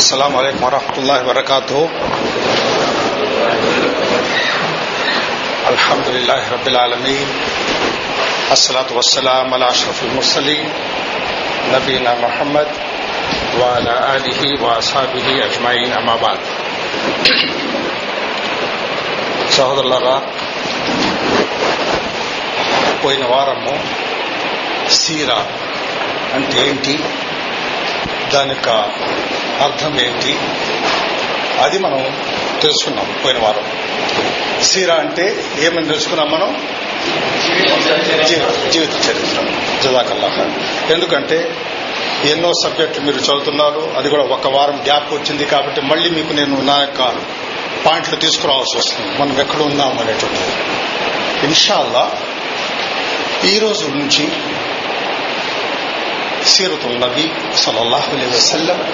السلام عليكم ورحمة الله وبركاته الحمد لله رب العالمين الصلاة والسلام على أشرف المرسلين نبينا محمد وعلى آله وأصحابه أجمعين أما بعد సహోదరులారా పోయిన వారము సీరా అంటే ఏంటి దాని యొక్క అర్థం ఏంటి అది మనం తెలుసుకున్నాం పోయిన వారం. సీరా అంటే ఏమని తెలుసుకున్నాం మనం? జీవిత జీవిత చరిత్ర. జదాకల్లా ఎందుకంటే ఎన్నో సబ్జెక్టులు మీరు చదువుతున్నారు అది కూడా ఒక వారం గ్యాప్ వచ్చింది కాబట్టి మళ్ళీ మీకు నేను నా యొక్క పాయింట్లు తీసుకురావాల్సి వస్తుంది. మనం ఎక్కడ ఉన్నాం అనేటువంటిది. ఇన్షాల్లా ఈ రోజు నుంచి సీరతుల్ నబీ సల్లల్లాహు అలైహి వసల్లం.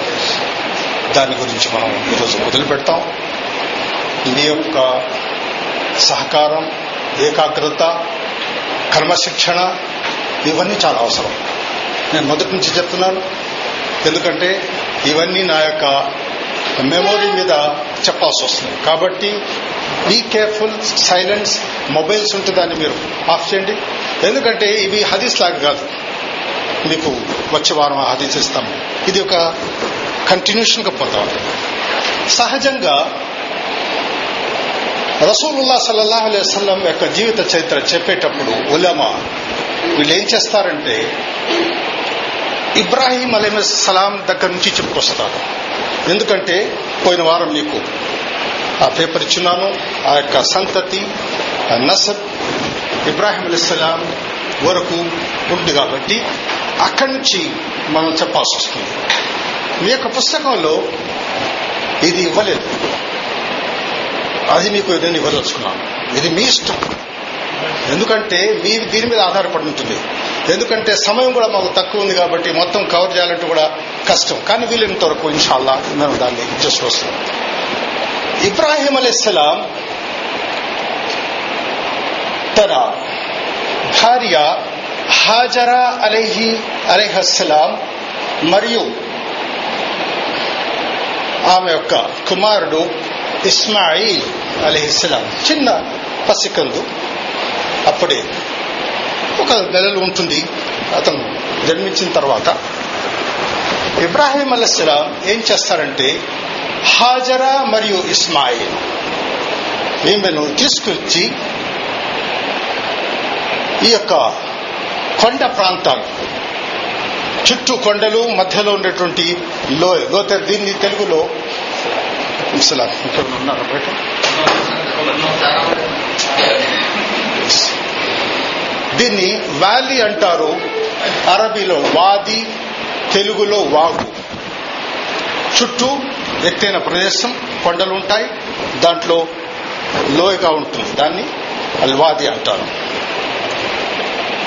దాని గురించి మనం ఈరోజు మొదలు పెడతాం మీ యొక్క సహకారం ఏకాగ్రత కర్మశిక్షణ ఇవన్నీ చాలా అవసరం. నేను మొదటి నుంచి చెప్తున్నాను. ఎందుకంటే ఇవన్నీ నా యొక్క మెమొరీ మీద చెప్పాల్సి వస్తుంది. కాబట్టి బీ కేర్ఫుల్ సైలెన్స్ మొబైల్స్ ఉంటే దాన్ని మీరు ఆఫ్ చేయండి. ఎందుకంటే ఇవి హదీస్ లాగా కాదు. మీకు వచ్చే వారం హదీస్ ఇది ఒక కంటిన్యూషన్గా పోతా. ఉంటుంది సహజంగా రసూలుల్లా సల్లల్లాహు అలైహి వసల్లం యొక్క జీవిత చరిత్ర చెప్పేటప్పుడు ఉలమా వీళ్ళు ఏం చేస్తారంటే ఇబ్రాహీం సలాం దగ్గర నుంచి చెప్పుకొస్తారు. ఎందుకంటే పోయిన వారం మీకు ఆ పేపర్ ఇచ్చున్నాను ఆ యొక్క సంతతి నసబ్ ఇబ్రాహీం అలీస్లాం వరకు ఉంది కాబట్టి అక్కడి నుంచి మనం చెప్పాల్సి వస్తుంది మీ యొక్క పుస్తకంలో ఇది ఇవ్వలేదు. అది మీకు నేను ఇవ్వదలుచుకున్నాను. ఇది మీ ఇష్టం. ఎందుకంటే మీ దీని మీద ఆధారపడి ఉంటుంది. ఎందుకంటే సమయం కూడా మాకు తక్కువ ఉంది కాబట్టి మొత్తం కవర్ చేయాలంటే కూడా కష్టం. కానీ వీలైనంత వరకు ఇన్షాల్లా మేము దాన్ని జస్ట్ వస్తాం ఇబ్రాహీం అలీస్లాం తన భార్య హాజరా అలైహి అలైహస్సలాం మరియు ఆమె యొక్క కుమారుడు ఇస్మాయిల్ అలీహిస్లాం చిన్న పసికందు. అప్పుడే ఒక నెలలు ఉంటుంది. అతను జన్మించిన తర్వాత ఇబ్రాహీం అలస్లాం ఏం చేస్తారంటే హాజరా మరియు ఇస్మాయిల్ ఈమెను తీసుకొచ్చి ఈ యొక్క కొండ ప్రాంతాలు చుట్టూ కొండలు మధ్యలో ఉండేటువంటి లోయ. లోత దీన్ని తెలుగులో దీన్ని వ్యాలీ అంటారు. అరబీలో వాది తెలుగులో వాగు. చుట్టూ ఎత్తైన ప్రదేశం కొండలు ఉంటాయి. దాంట్లో లోయగా ఉంటుంది. దాన్ని అల్వాది అంటారు.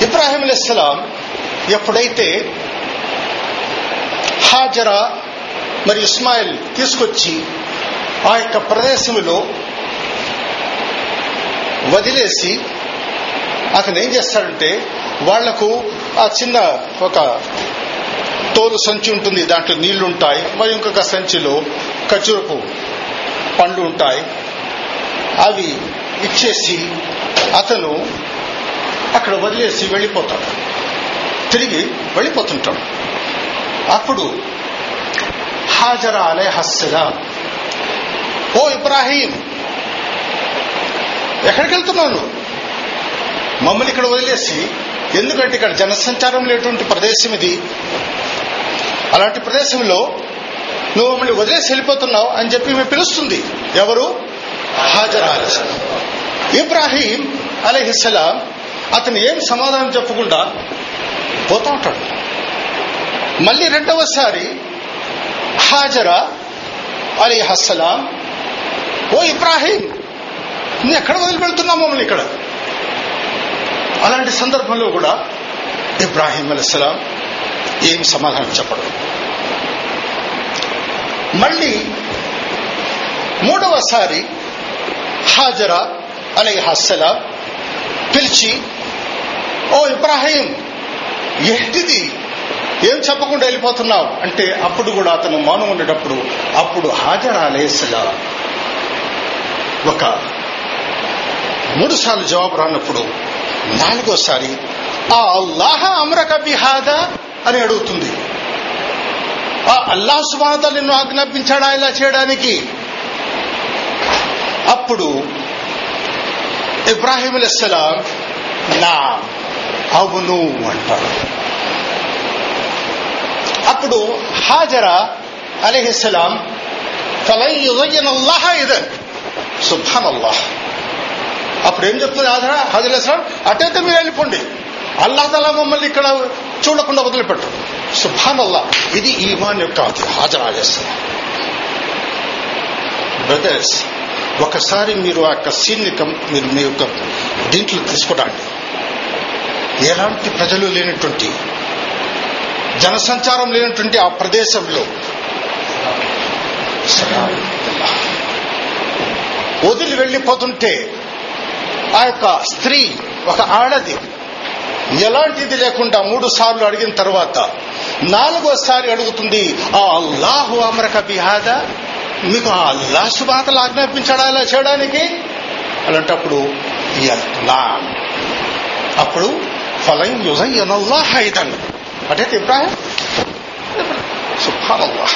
ఇబ్రాహీం అలీస్లాం ఎప్పుడైతే హాజరా మరి ఇస్మాయిల్ తీసుకొచ్చి ఆ యొక్క ప్రదేశంలో వదిలేసి అతను ఏం చేస్తాడంటే వాళ్ళకు ఆ చిన్న ఒక తోలు సంచి ఉంటుంది దాంట్లో నీళ్ళు ఉంటాయి మరి ఇంకొక సంచిలో ఖర్జూరపు పండ్లు ఉంటాయి. అవి ఇచ్చేసి అతను అక్కడ వదిలేసి వెళ్ళిపోతాడు తిరిగి వెళ్ళిపోతుంటాడు అప్పుడు హాజరా అలే ఓ ఇబ్రాహీం ఎక్కడికి వెళ్తున్నాను మమ్మల్ని ఇక్కడ వదిలేసి ఎందుకంటే ఇక్కడ జనసంచారం లేటువంటి ప్రదేశం ఇది. అలాంటి ప్రదేశంలో నువ్వు మమ్మల్ని వదిలేసి వెళ్ళిపోతున్నావు అని చెప్పి మేము పిలుస్తుంది. ఎవరు? హాజరా ఇబ్రాహీం అలహిస్సలాం అతను ఏం సమాధానం చెప్పకుండా పోతా ఉంటాడు. మళ్ళీ రెండవసారి హాజరా అలీ హస్సలాం ఓ ఇబ్రాహీం నువ్వు ఎక్కడ వదిలిపెడుతున్నావు మమ్మల్ని ఇక్కడ? అలాంటి సందర్భంలో కూడా ఇబ్రాహీం అలీస్లాం ఏం సమాధానం చెప్పడం. మళ్ళీ మూడవసారి హాజరా అలీ హస్సలాం పిలిచి ఓ ఇబ్రాహీం ఏంటిది ఏం చెప్పకుండా వెళ్ళిపోతున్నావు? అంటే అప్పుడు కూడా అతను మౌనం ఉండేటప్పుడు అప్పుడు హాజర్ ఒక మూడు సార్లు జవాబు రానప్పుడు నాలుగోసారి ఆ అల్లాహ అమరక బిహాదా? అని అడుగుతుంది. ఆ అల్లాహ్ సుబాద నిన్ను ఆజ్ఞాపించాడా ఇలా చేయడానికి? అప్పుడు ఇబ్రాహీం అలెస్సలాం నా అవును అంటారు. అప్పుడు హాజరా అలీహిస్సలాం ఫలై యుదయ్యన అల్లాహ ఇదన్ సుభాన్ అల్లాహ్ అప్పుడు ఏం చెప్తుంది హాజరా? హాజర్ అస్లాం అటైతే మీరు వెళ్ళిపోండి. అల్లాహ్ తలా మమ్మల్ని ఇక్కడ చూడకుండా వదిలిపెట్టు. సుభాన్ ఇది ఈమాన్ యొక్క హాజరా చేస్తారు బ్రదర్స్ ఒకసారి మీరు ఆ యొక్క సీన్ మీరు మీ యొక్క దీంట్లో తీసుకోవడానికి ఎలాంటి ప్రజలు లేనటువంటి జనసంచారం లేనటువంటి ఆ ప్రదేశంలో వదిలి వెళ్ళిపోతుంటే ఆ యొక్క స్త్రీ ఒక ఆడది ఎలాంటిది లేకుండా మూడు సార్లు అడిగిన తర్వాత నాలుగోసారి అడుగుతుంది ఆ అల్లాహు అమరక బిహాదా? మీకు ఆ అల్లా శుభాతలు ఆజ్ఞాపించడా ఇలా చేయడానికి? అలాంటప్పుడు అప్పుడు అప్పుడు ఫలం యుజయ్యనల్లాహ ఇదన్ అంటే ఇబ్రాహిం సుభానల్లాహ్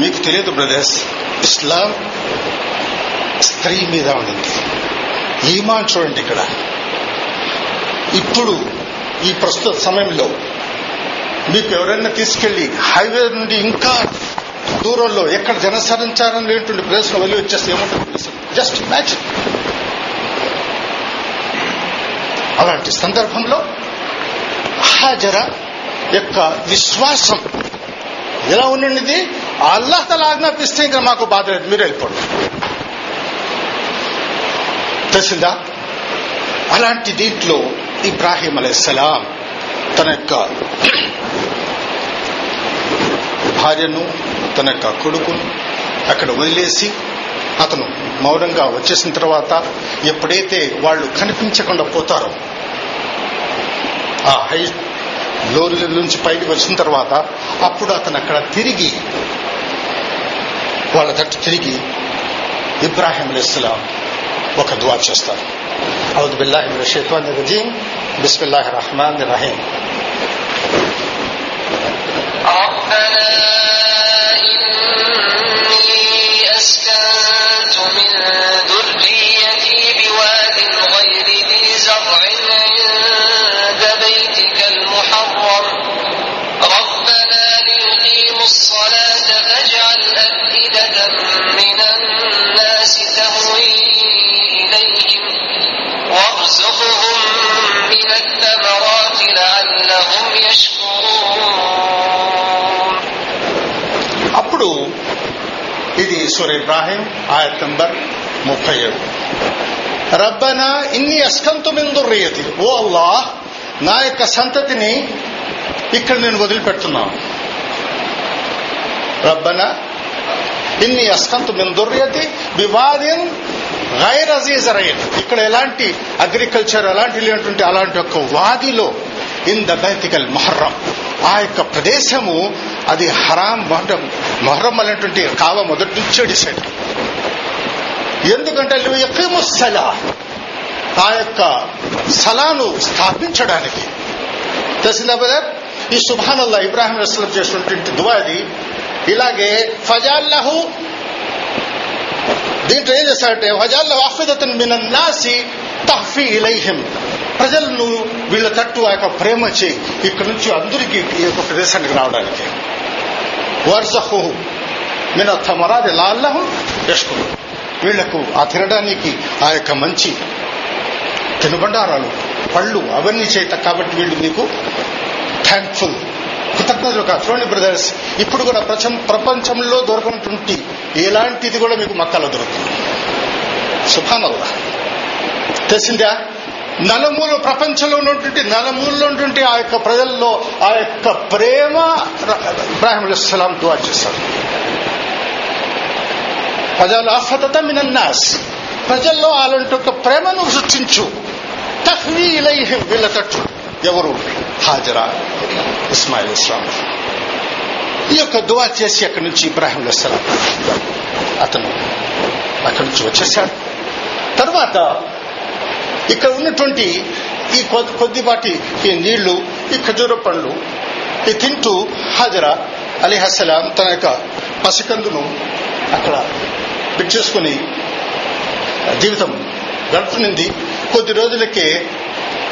మీకు తెలియదు బ్రదర్స్ ఇస్లాం స్త్రీ మీద ఉండింది ఈమాన్ చూడండి ఇక్కడ ఇప్పుడు ఈ ప్రస్తుత సమయంలో మీకు ఎవరైనా తీసుకెళ్ళి హైవే నుండి ఇంకా దూరంలో ఎక్కడ జనసంచారం లేనటువంటి ప్రదేశం వెళ్ళి వచ్చేస్తే ఏముంటుంది జస్ట్ ఇమాజిన్ అలాంటి సందర్భంలో హాజర యొక్క విశ్వాసం ఎలా ఉండింది? అల్లాహ్ తల ఆజ్ఞాపిస్తే ఇంకా మాకు బాధ లేదు మీరు వెళ్ళిపోండి తెలిసిందా? అలాంటి దీంట్లో ఇబ్రాహీం అలైసలాం తన యొక్క భార్యను తన యొక్క కొడుకును అక్కడ వదిలేసి అతను మౌనంగా వచ్చేసిన తర్వాత ఎప్పుడైతే వాళ్ళు కనిపించకుండా పోతారో ఆ హై లోరీల నుంచి పైకి వచ్చిన తర్వాత అప్పుడు అతను అక్కడ తిరిగి వాళ్ళ తట్టు తిరిగి ఇబ్రాహిం అలైస్లాం ఒక దువా చేస్తారు అవుదు బిల్లాహి షేత్వాన్ రజీం బిస్మిల్లాహి రహమాన్ రహీం ربنا إني أسكنت من ذريتي بواد غير ذي زرع فاجعل أفئدة من الناس تهوي إليهم وارزقهم من الثمرات لعلهم يشكرون అప్పుడు ఇది సూర్య ఇబ్రాహిం ఆయత్ నంబర్ ముప్పై ఏడు రబ్బనా ఇన్ని అస్కంతు మిందుర్రియతి ఓ అల్లాహ్ నా యొక్క సంతతిని ఇక్కడ నేను వదిలిపెడుతున్నాను ربنا ఇన్ని అస్కంతు మిందుర్యతి వివాదిన్ గైర్ అజీజ్ రైన్ ఇక్కడ ఎలాంటి అగ్రికల్చర్ అలాంటి లేనటువంటి అలాంటి ఒక వాదిలో ఇన్ ద బైతికల్ మొహర్రం ఆ యొక్క ప్రదేశము అది హరాం మొహరం మొహర్రం అనేటువంటి కావ మొదటి నుంచే డిసైడ్ ఎందుకంటే ఎక్కువ సలా ఆ యొక్క సలాను స్థాపించడానికి. తెలిసిందా ఈ సుభానల్లా ఇబ్రాహిం అస్లం చేసినటువంటి దువాది ఇలాగే ఫజాల్లహు దీంట్లో ఏం చేస్తాడంటే ఫజాల్లహు అఫిదతన్ మినన్ నాసి తహ్ఫీ ఇలైహిం. ప్రజలను వీళ్ళ తట్టు ఆ యొక్క ప్రేమ చేయి ఇక్కడ నుంచి అందరికీ ఈ యొక్క ప్రదేశానికి రావడానికి. వర్షహు మిన తమరాది లాల్లహం యష్కులు వీళ్ళకు ఆ తినడానికి ఆ యొక్క మంచి తినుబండారాలు పళ్ళు అవన్నీ చేయట కాబట్టి వీళ్ళు మీకు థ్యాంక్ఫుల్ కృతజ్ఞతలు కాదు చూడండి బ్రదర్స్ ఇప్పుడు కూడా ప్రపంచం ప్రపంచంలో దొరకనటువంటి ఎలాంటిది కూడా మీకు మక్కలో దొరుకుతుంది. సుభానల్లా. తెలిసిందా? నలుమూల ప్రపంచంలో ఉన్నటువంటి నలుమూలలో ఉన్నటువంటి ఆ యొక్క ప్రజల్లో ఆ యొక్క ప్రేమ ఇబ్రాహిం అలైస్లాం దువా చేశారు ప్రజలు ఆఫత మినన్నాస్. ప్రజల్లో అలాంటి ఒక ప్రేమను సృష్టించు. తహ్వీ ఇలైహిం వీళ్ళ తట్టు ఎవరు? హాజరా. ఇస్మాయిల్ ఇస్లాం ఈ యొక్క దువా చేసి అక్కడి నుంచి ఇబ్రాహిం అస్సలాం అతను అక్కడి నుంచి వచ్చేసాడు తర్వాత ఇక్కడ ఉన్నటువంటి ఈ కొద్ది కొద్దిపాటి ఈ నీళ్ళు ఈ ఖజూర పండ్లు ఈ తింటూ హాజరా అలీహస్సలాం తన యొక్క పసికందును అక్కడ పిచ్చేసుకుని జీవితం గడుపునింది. కొద్ది రోజులకే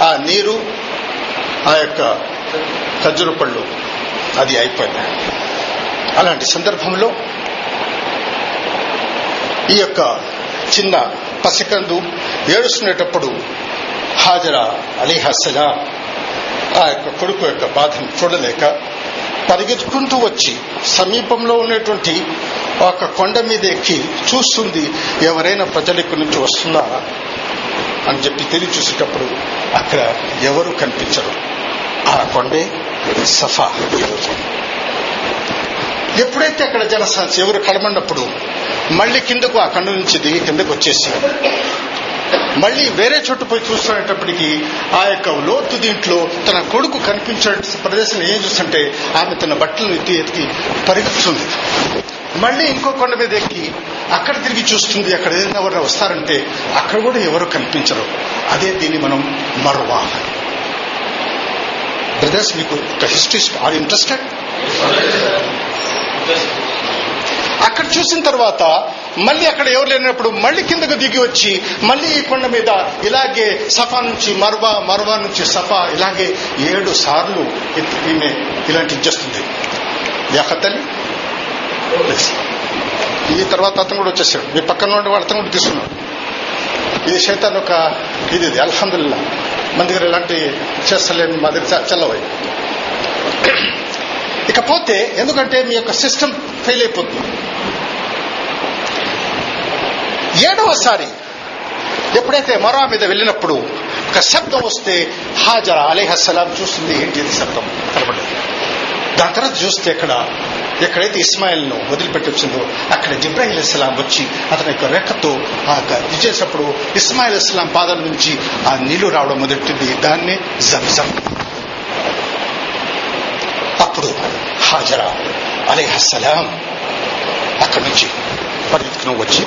ఆ నీరు ఆ యొక్క ఖర్జుర పళ్ళు. అది అయిపోయింది. అలాంటి సందర్భంలో ఈ యొక్క చిన్న పసికందు ఏడుస్తునేటప్పుడు హాజరా అలీహస్సలా ఆ యొక్క కొడుకు యొక్క బాధను చూడలేక పరిగెత్తుకుంటూ వచ్చి సమీపంలో ఉన్నటువంటి ఒక కొండ మీద ఎక్కి చూస్తుంది ఎవరైనా ప్రజలు ఇక్కడి నుంచి వస్తున్నారా అని చెప్పి తిరిగి చూసేటప్పుడు అక్కడ ఎవరు కనిపించరు. ఆ కొండే సఫా. ఎప్పుడైతే అక్కడ జన ఎవరు కడమన్నప్పుడు మళ్ళీ కిందకు ఆ కొండ నుంచి దిగి కిందకు వచ్చేసి మళ్ళీ వేరే చోటు పోయి చూస్తున్నప్పటికీ ఆ యొక్క లోతు దీంట్లో తన కొడుకు కనిపించే ప్రదేశం ఏం చూస్తుంటే ఆమె తన బట్టలను ఎత్తి ఎత్తి పరిగెత్తుతుంది. మళ్ళీ ఇంకో కొండ మీద ఎక్కి అక్కడ తిరిగి చూస్తుంది అక్కడ ఏదైనా ఎవరైనా వస్తారంటే అక్కడ కూడా ఎవరు కనిపించరు. అదే దీన్ని మనం మరువా బ్రదర్స్ మీకు ఒక హిస్టరీ ఆర్ ఇంట్రెస్టెడ్ అక్కడ చూసిన తర్వాత మళ్ళీ అక్కడ ఎవరు లేనప్పుడు మళ్ళీ కిందకు దిగి వచ్చి మళ్ళీ ఈ కొండ మీద ఇలాగే సఫా నుంచి మర్వా మర్వా నుంచి సఫా ఇలాగే ఏడు సార్లు ఈమె ఇలాంటి చేస్తుంది. యాకత్తలి ఈ తర్వాత అతను కూడా వచ్చేసాడు. మీ పక్కన ఉండే వాడు అతను కూడా తీసుకున్నాడు. ఇది శైతాన్ ఒక ఇది ఇది అల్హమ్దుల్లా మన దగ్గర ఇలాంటి చేస్తలేము మా దగ్గర చ- ఇకపోతే ఎందుకంటే మీ యొక్క సిస్టమ్ ఫెయిల్ అయిపోతుంది. ఏడవసారి ఎప్పుడైతే మరా మీద వెళ్ళినప్పుడు ఒక శబ్దం వస్తే హాజరా అలీహస్సలాం చూస్తుంది ఏంటి శబ్దం కనబడలేదు. దాని తర్వాత చూస్తే అక్కడ ఎక్కడైతే ఇస్మాయిల్ను వదిలిపెట్టి వచ్చిందో అక్కడ జిబ్రాహిల్ ఇస్లాం వచ్చి అతని యొక్క రెక్కతో ఆ యొక్క ఇది చేసినప్పుడు ఇస్మాయిల్ ఇస్లాం పాదాల నుంచి ఆ నీళ్ళు రావడం మొదలెట్టింది దాన్నే జంజం. అప్పుడు హాజరా అలీహస్సలాం అక్కడి నుంచి పరిగెత్తుకుని వచ్చి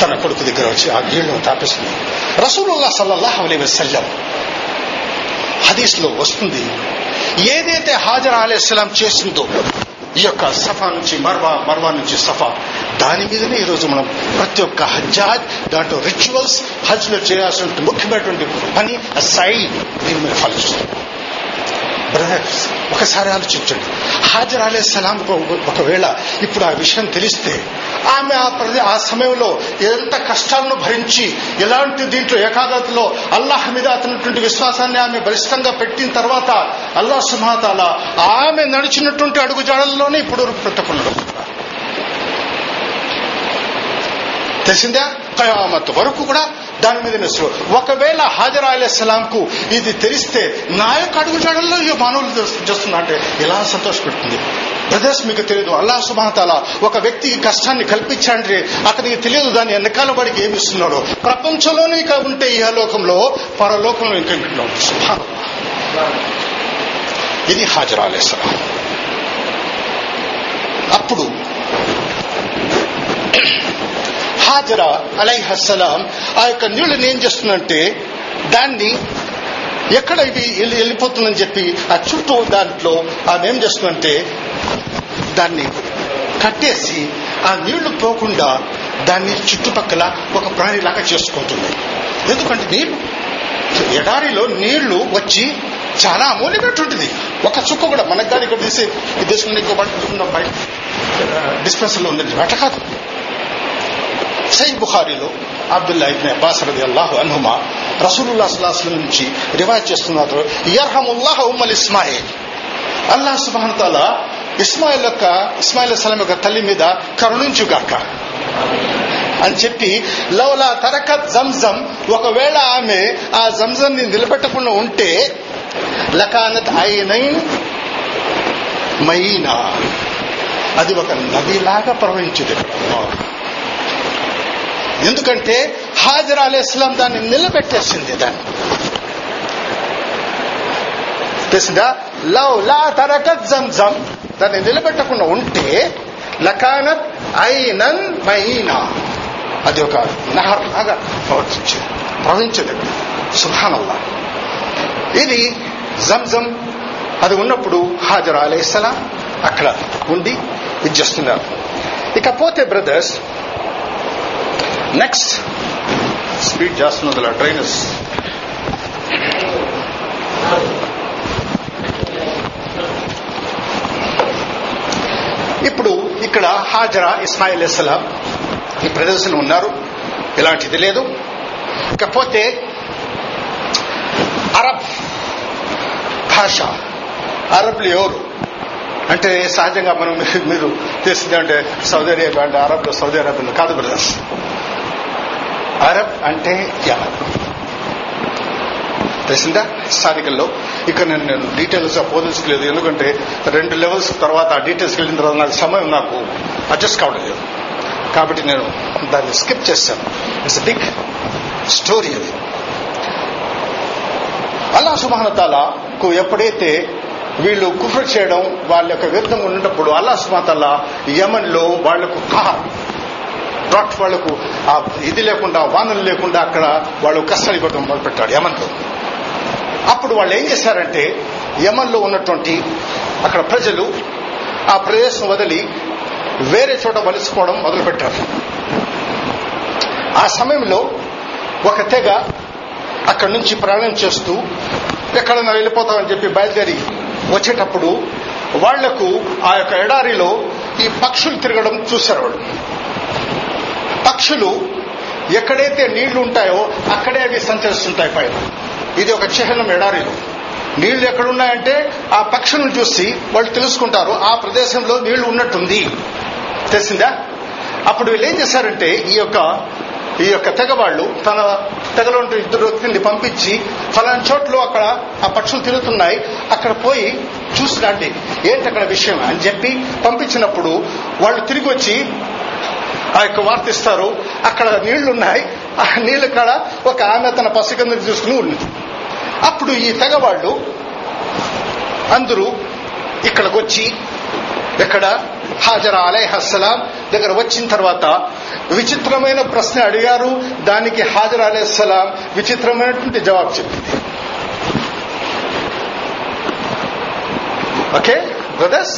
తన కొడుకు దగ్గర వచ్చి ఆ నీళ్ళను తాపిస్తుంది రసూలుల్లా సల్లల్లాహు అలైహి వసల్లం హదీస్లో వస్తుంది. ఏదైతే హాజర్ అలైహిస్సలాం చేసిందో ఈ యొక్క సఫా నుంచి మర్వా మర్వా నుంచి సఫా దాని మీదనే ఈరోజు మనం ప్రతి ఒక్క హజ్జాజ్ దాంట్లో రిచువల్స్ హజ్లో చేయాల్సిన ముఖ్యమైనటువంటి పని సై దీని మీద ఫలిస్తుంది. బ్రదర్ ఒకసారి ఆలోచించండి. హాజర్ అలే సలాం ఒకవేళ ఇప్పుడు ఆ విషయం తెలిస్తే ఆమె ఆ ప్రదే ఆ సమయంలో ఎంత కష్టాలను భరించి ఎలాంటి దీంట్లో ఏకాగ్రతలో అల్లాహ్ మీద అతనటువంటి విశ్వాసాన్ని ఆమె బలిష్టంగా పెట్టిన తర్వాత అల్లాహ్ సుమాతాల ఆమె నడిచినటువంటి అడుగుజాడల్లోనే ఇప్పుడు పెట్టకుండా తెలిసిందా? కయామత్ వరకు కూడా దాని మీద నెసరు ఒకవేళ హాజర్ అలైహిస్సలాంకు ఇది తెలిస్తే నా యొక్క అడుగుజాడల్లో ఈ మానవులు చేస్తున్నా అంటే ఎలా సంతోషపెడుతుంది? బ్రదర్స్ మీకు తెలియదు అల్లాహ్ సుబాతాల ఒక వ్యక్తికి కష్టాన్ని కల్పించాడంటే అతనికి తెలియదు దాని వెనకాల వాడికి ఏమి ఇస్తున్నాడో? ప్రపంచంలోనే ఇక ఉంటే ఈ లోకంలో పరలోకంలో ఇంకా సుభాన్ ఇది హాజర్ అలైహిస్సలాం అప్పుడు హాజరా అలైహస్సలాం ఆ యొక్క నీళ్ళని ఏం చేస్తుందంటే దాన్ని ఎక్కడ ఇవి వెళ్ళి- వెళ్ళిపోతుందని చెప్పి ఆ చుట్టూ దాంట్లో ఆమె ఏం చేస్తుందంటే దాన్ని కట్టేసి ఆ నీళ్ళు పోకుండా దాన్ని చుట్టుపక్కల ఒక ప్రాణిలాగా చేసుకుంటుంది. ఎందుకంటే నీళ్ళు ఎడారిలో నీళ్ళు వచ్చి చాలా అమూల్యమైనటువంటిది. ఒక చుక్క కూడా మనకు కానీ ఇక్కడ తీసి ఈ దేశంలో ఇంకో బయట బయట డిస్పెన్సర్లో ఉందండి. అట్లా కాదు. సై బుఖారీలో అబ్దుల్లా ఇబ్న్ అబ్బాస్ రది అల్లాహు అన్హుమా రసూలుల్లా సుల్లాహం నుంచి రివాజ్ చేస్తున్నారు. యర్హముల్లాహ ఉమ్మల్ ఇస్మాయిల్. అల్లాహ్ సుబాన్ తాలా ఇస్మాయిల్ యొక్క ఇస్మాయిల్ సలం యొక్క తల్లి మీద కరుణించుగాక. అని చెప్పి లౌలా తరకత్ జంజం ఒకవేళ ఆమె ఆ జంజం ని నిలబెట్టకుండా ఉంటే లకానత్ ఐనైన్ మైనా అది ఒక నదిలాగా ప్రవహించింది. ఎందుకంటే హాజర్ అలీ ఇస్లాం దాన్ని నిలబెట్టేసింది దాన్ని. తెలిసిందా? లవ్ లా తరకత్ జంజం. దాన్ని నిలబెట్టకుండా ఉంటే లకానత్ ఐనన్ మైనా అది ఒక నహర్ లాగా ప్రవర్తించింది ప్రవహించదు. సుహానల్లా ఇది జంజం. అది ఉన్నప్పుడు హాజరు అలైసలాం అక్కడ ఉండి ఇది చేస్తున్నారు. ఇకపోతే బ్రదర్స్ నెక్స్ట్ స్పీడ్ చేస్తున్నది ట్రైనర్స్ ఇప్పుడు ఇక్కడ హాజరా ఇస్మాయిల్ ఇస్లాం ఈ ప్రదర్శన ఉన్నారు. ఇలాంటిది లేదు. ఇకపోతే అరబ్ భాష. అరబ్లు ఎవరు? అంటే సహజంగా మనం మీరు తెలిసింది అంటే సౌదీ అరేబియా అంటే అరబ్లో సౌదీ అరేబియాలో కాదు బ్రదర్స్ అరబ్ అంటే యమన్ తెలిసిందా? స్థానికల్లో ఇక్కడ నేను నేను డీటెయిల్స్ పోదలుచుకోలేదు ఎందుకంటే రెండు లెవెల్స్ తర్వాత ఆ డీటెయిల్స్కి వెళ్ళిన తర్వాత నాకు సమయం నాకు అడ్జస్ట్ కావడం లేదు. కాబట్టి నేను దాన్ని స్కిప్ చేశాను ఇట్స్ బిగ్ స్టోరీ అది అల్లా సుమహనతాలకు ఎప్పుడైతే వీళ్ళు కుఫర్ చేయడం వాళ్ళ యొక్క విరుద్ధంగా ఉన్నప్పుడు అల్లా సుమతల్లా యమన్లో వాళ్ళకు కహర్ డ్రాట్ వాళ్ళకు ఆ ఇది లేకుండా వానలు లేకుండా అక్కడ వాళ్ళు కష్టాలు ఇవ్వడం మొదలుపెట్టాడు యమన్లో అప్పుడు వాళ్ళు ఏం చేశారంటే యమన్లో ఉన్నటువంటి అక్కడ ప్రజలు ఆ ప్రదేశం వదిలి వేరే చోట వలుసుకోవడం మొదలుపెట్టారు. ఆ సమయంలో ఒక తెగ అక్కడి నుంచి ప్రయాణం చేస్తూ ఎక్కడన్నా వెళ్ళిపోతామని చెప్పి బయలుదేరి వచ్చేటప్పుడు వాళ్ళకు ఆ యొక్క ఎడారిలో ఈ పక్షులు తిరగడం చూశారు వాళ్ళు. పక్షులు ఎక్కడైతే నీళ్ళు ఉంటాయో అక్కడే అవి సంచరిస్తుంటాయి పైన. ఇది ఒక చిహ్నం ఎడారిలో. నీళ్ళు ఎక్కడున్నాయంటే ఆ పక్షులను చూసి వాళ్ళు తెలుసుకుంటారు ఆ ప్రదేశంలో నీళ్ళు ఉన్నట్టుంది. తెలిసిందా? అప్పుడు వీళ్ళు ఏం చేశారంటే ఈ యొక్క ఈ యొక్క తెగవాళ్ళు తన తెగలో ఇద్దరు వ్యక్తిని పంపించి ఫలానా చోట్ల అక్కడ ఆ పక్షులు తిరుగుతున్నాయి అక్కడ పోయి చూసిరండి ఏంటి అక్కడ విషయం? అని చెప్పి పంపించినప్పుడు వాళ్ళు తిరిగి వచ్చి ఆ యొక్క వార్త ఇస్తారు. అక్కడ నీళ్ళున్నాయి. ఆ నీళ్ళ కాడ ఒక ఆమె తన పసికందుని చూసుకుని ఉంది అప్పుడు ఈ తెగవాళ్ళు అందరూ ఇక్కడికి వచ్చి ఇక్కడ హాజరా అలైహస్సలాం దగ్గర వచ్చిన తర్వాత విచిత్రమైన ప్రశ్న అడిగారు. దానికి హాజరా అలైహిస్సలాం విచిత్రమైనటువంటి జవాబు చెప్పింది. Okay brothers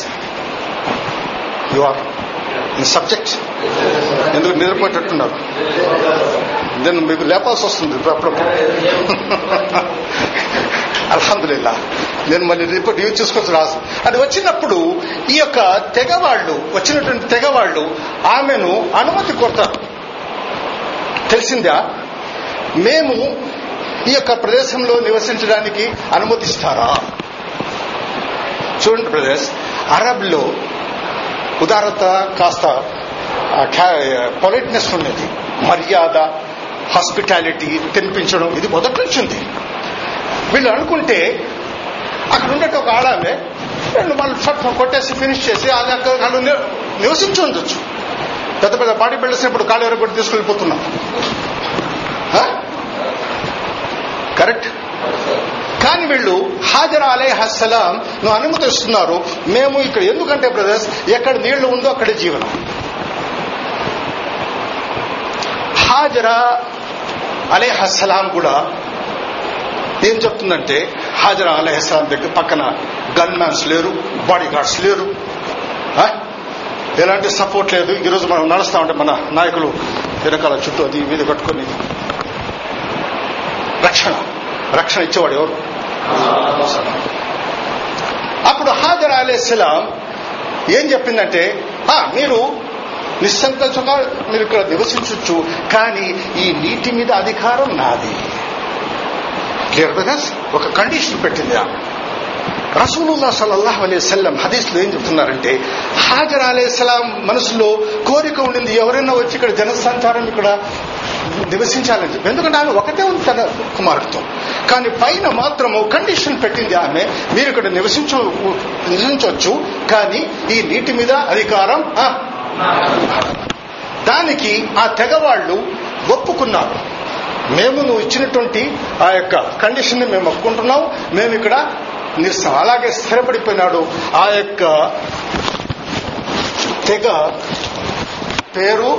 you are subject ఎందుకు నిద్రపోయేటట్టున్నారు? నేను మీకు లేపాల్సి వస్తుంది అప్పుడప్పుడు అల్హందులేలా నేను మళ్ళీ రిపోర్ట్ యూజ్ చేసుకోవచ్చు రాసు అది వచ్చినప్పుడు ఈ యొక్క తెగవాళ్ళు వచ్చినటువంటి తెగవాళ్ళు ఆమెను అనుమతి కోరుతారు. తెలిసిందా? మేము ఈ యొక్క ప్రదేశంలో నివసించడానికి అనుమతిస్తారా? చూడండి ప్రదేశ్ అరబ్లో ఉదారత కాస్త పొలైట్నెస్ ఉండేది మర్యాద హాస్పిటాలిటీ తినిపించడం ఇది మొదటి నుంచి ఉంది. వీళ్ళు అనుకుంటే అక్కడ ఉండేట ఒక ఆడామే రెండు వాళ్ళు ఫట్ కొట్టేసి ఫినిష్ చేసి అది అక్కడ వాళ్ళు నివసించి ఉండొచ్చు. పెద్ద పెద్ద బాడీ బిల్డర్స్ ఇప్పుడు కాళ్ళు కూడా తీసుకెళ్ళిపోతున్నాం. కరెక్ట్ కానీ వీళ్ళు హాజరా అలే హస్సలాం నువ్వు అనుమతిస్తున్నారు మేము ఇక్కడ ఎందుకంటే బ్రదర్స్ ఎక్కడ నీళ్ళు ఉందో అక్కడే జీవనం. హాజరా అలేహస్సలాం కూడా ఏం చెప్తుందంటే హాజరా అలహస్లాం దగ్గర పక్కన గన్ మ్యాన్స్ లేరు బాడీ గార్డ్స్ లేరు ఎలాంటి సపోర్ట్ లేదు. ఈరోజు మనం నడుస్తా ఉంటే మన నాయకులు వెనకాల చుట్టూ అది మీద కట్టుకొని రక్షణ రక్షణ ఇచ్చేవాడు ఎవరు? అప్పుడు హాజర్ అలేస్లాం ఏం చెప్పిందంటే మీరు నిస్సంకోచంగా మీరు ఇక్కడ నివసించవచ్చు కానీ ఈ నీటి మీద అధికారం నాది. క్లియర్ ఒక కండిషన్ పెట్టింది ఆమె. రసూలుల్లా సల్లల్లాహు అలైహి సల్లం హదీస్లో ఏం చెప్తున్నారంటే హాజర్ సలాం మనసులో కోరిక ఉండింది ఎవరైనా వచ్చి ఇక్కడ జనసంచారం ఇక్కడ నివసించాలని చెప్పి. ఎందుకంటే ఆమె ఒకటే ఉంది తన కుమారుడితో. కానీ పైన మాత్రము కండిషన్ పెట్టింది ఆమె మీరు ఇక్కడ నివసించ నివసించవచ్చు కానీ ఈ నీటి మీద అధికారం దానికి ఆ తెగవాళ్ళు ఒప్పుకున్నారు. మేము నువ్వు ఇచ్చినటువంటి ఆ యొక్క కండిషన్ని మేము ఒప్పుకుంటున్నాం. మేము ఇక్కడ నిరసన అలాగే స్థిరపడిపోయినాడు. ఆ యొక్క తెగ పేరు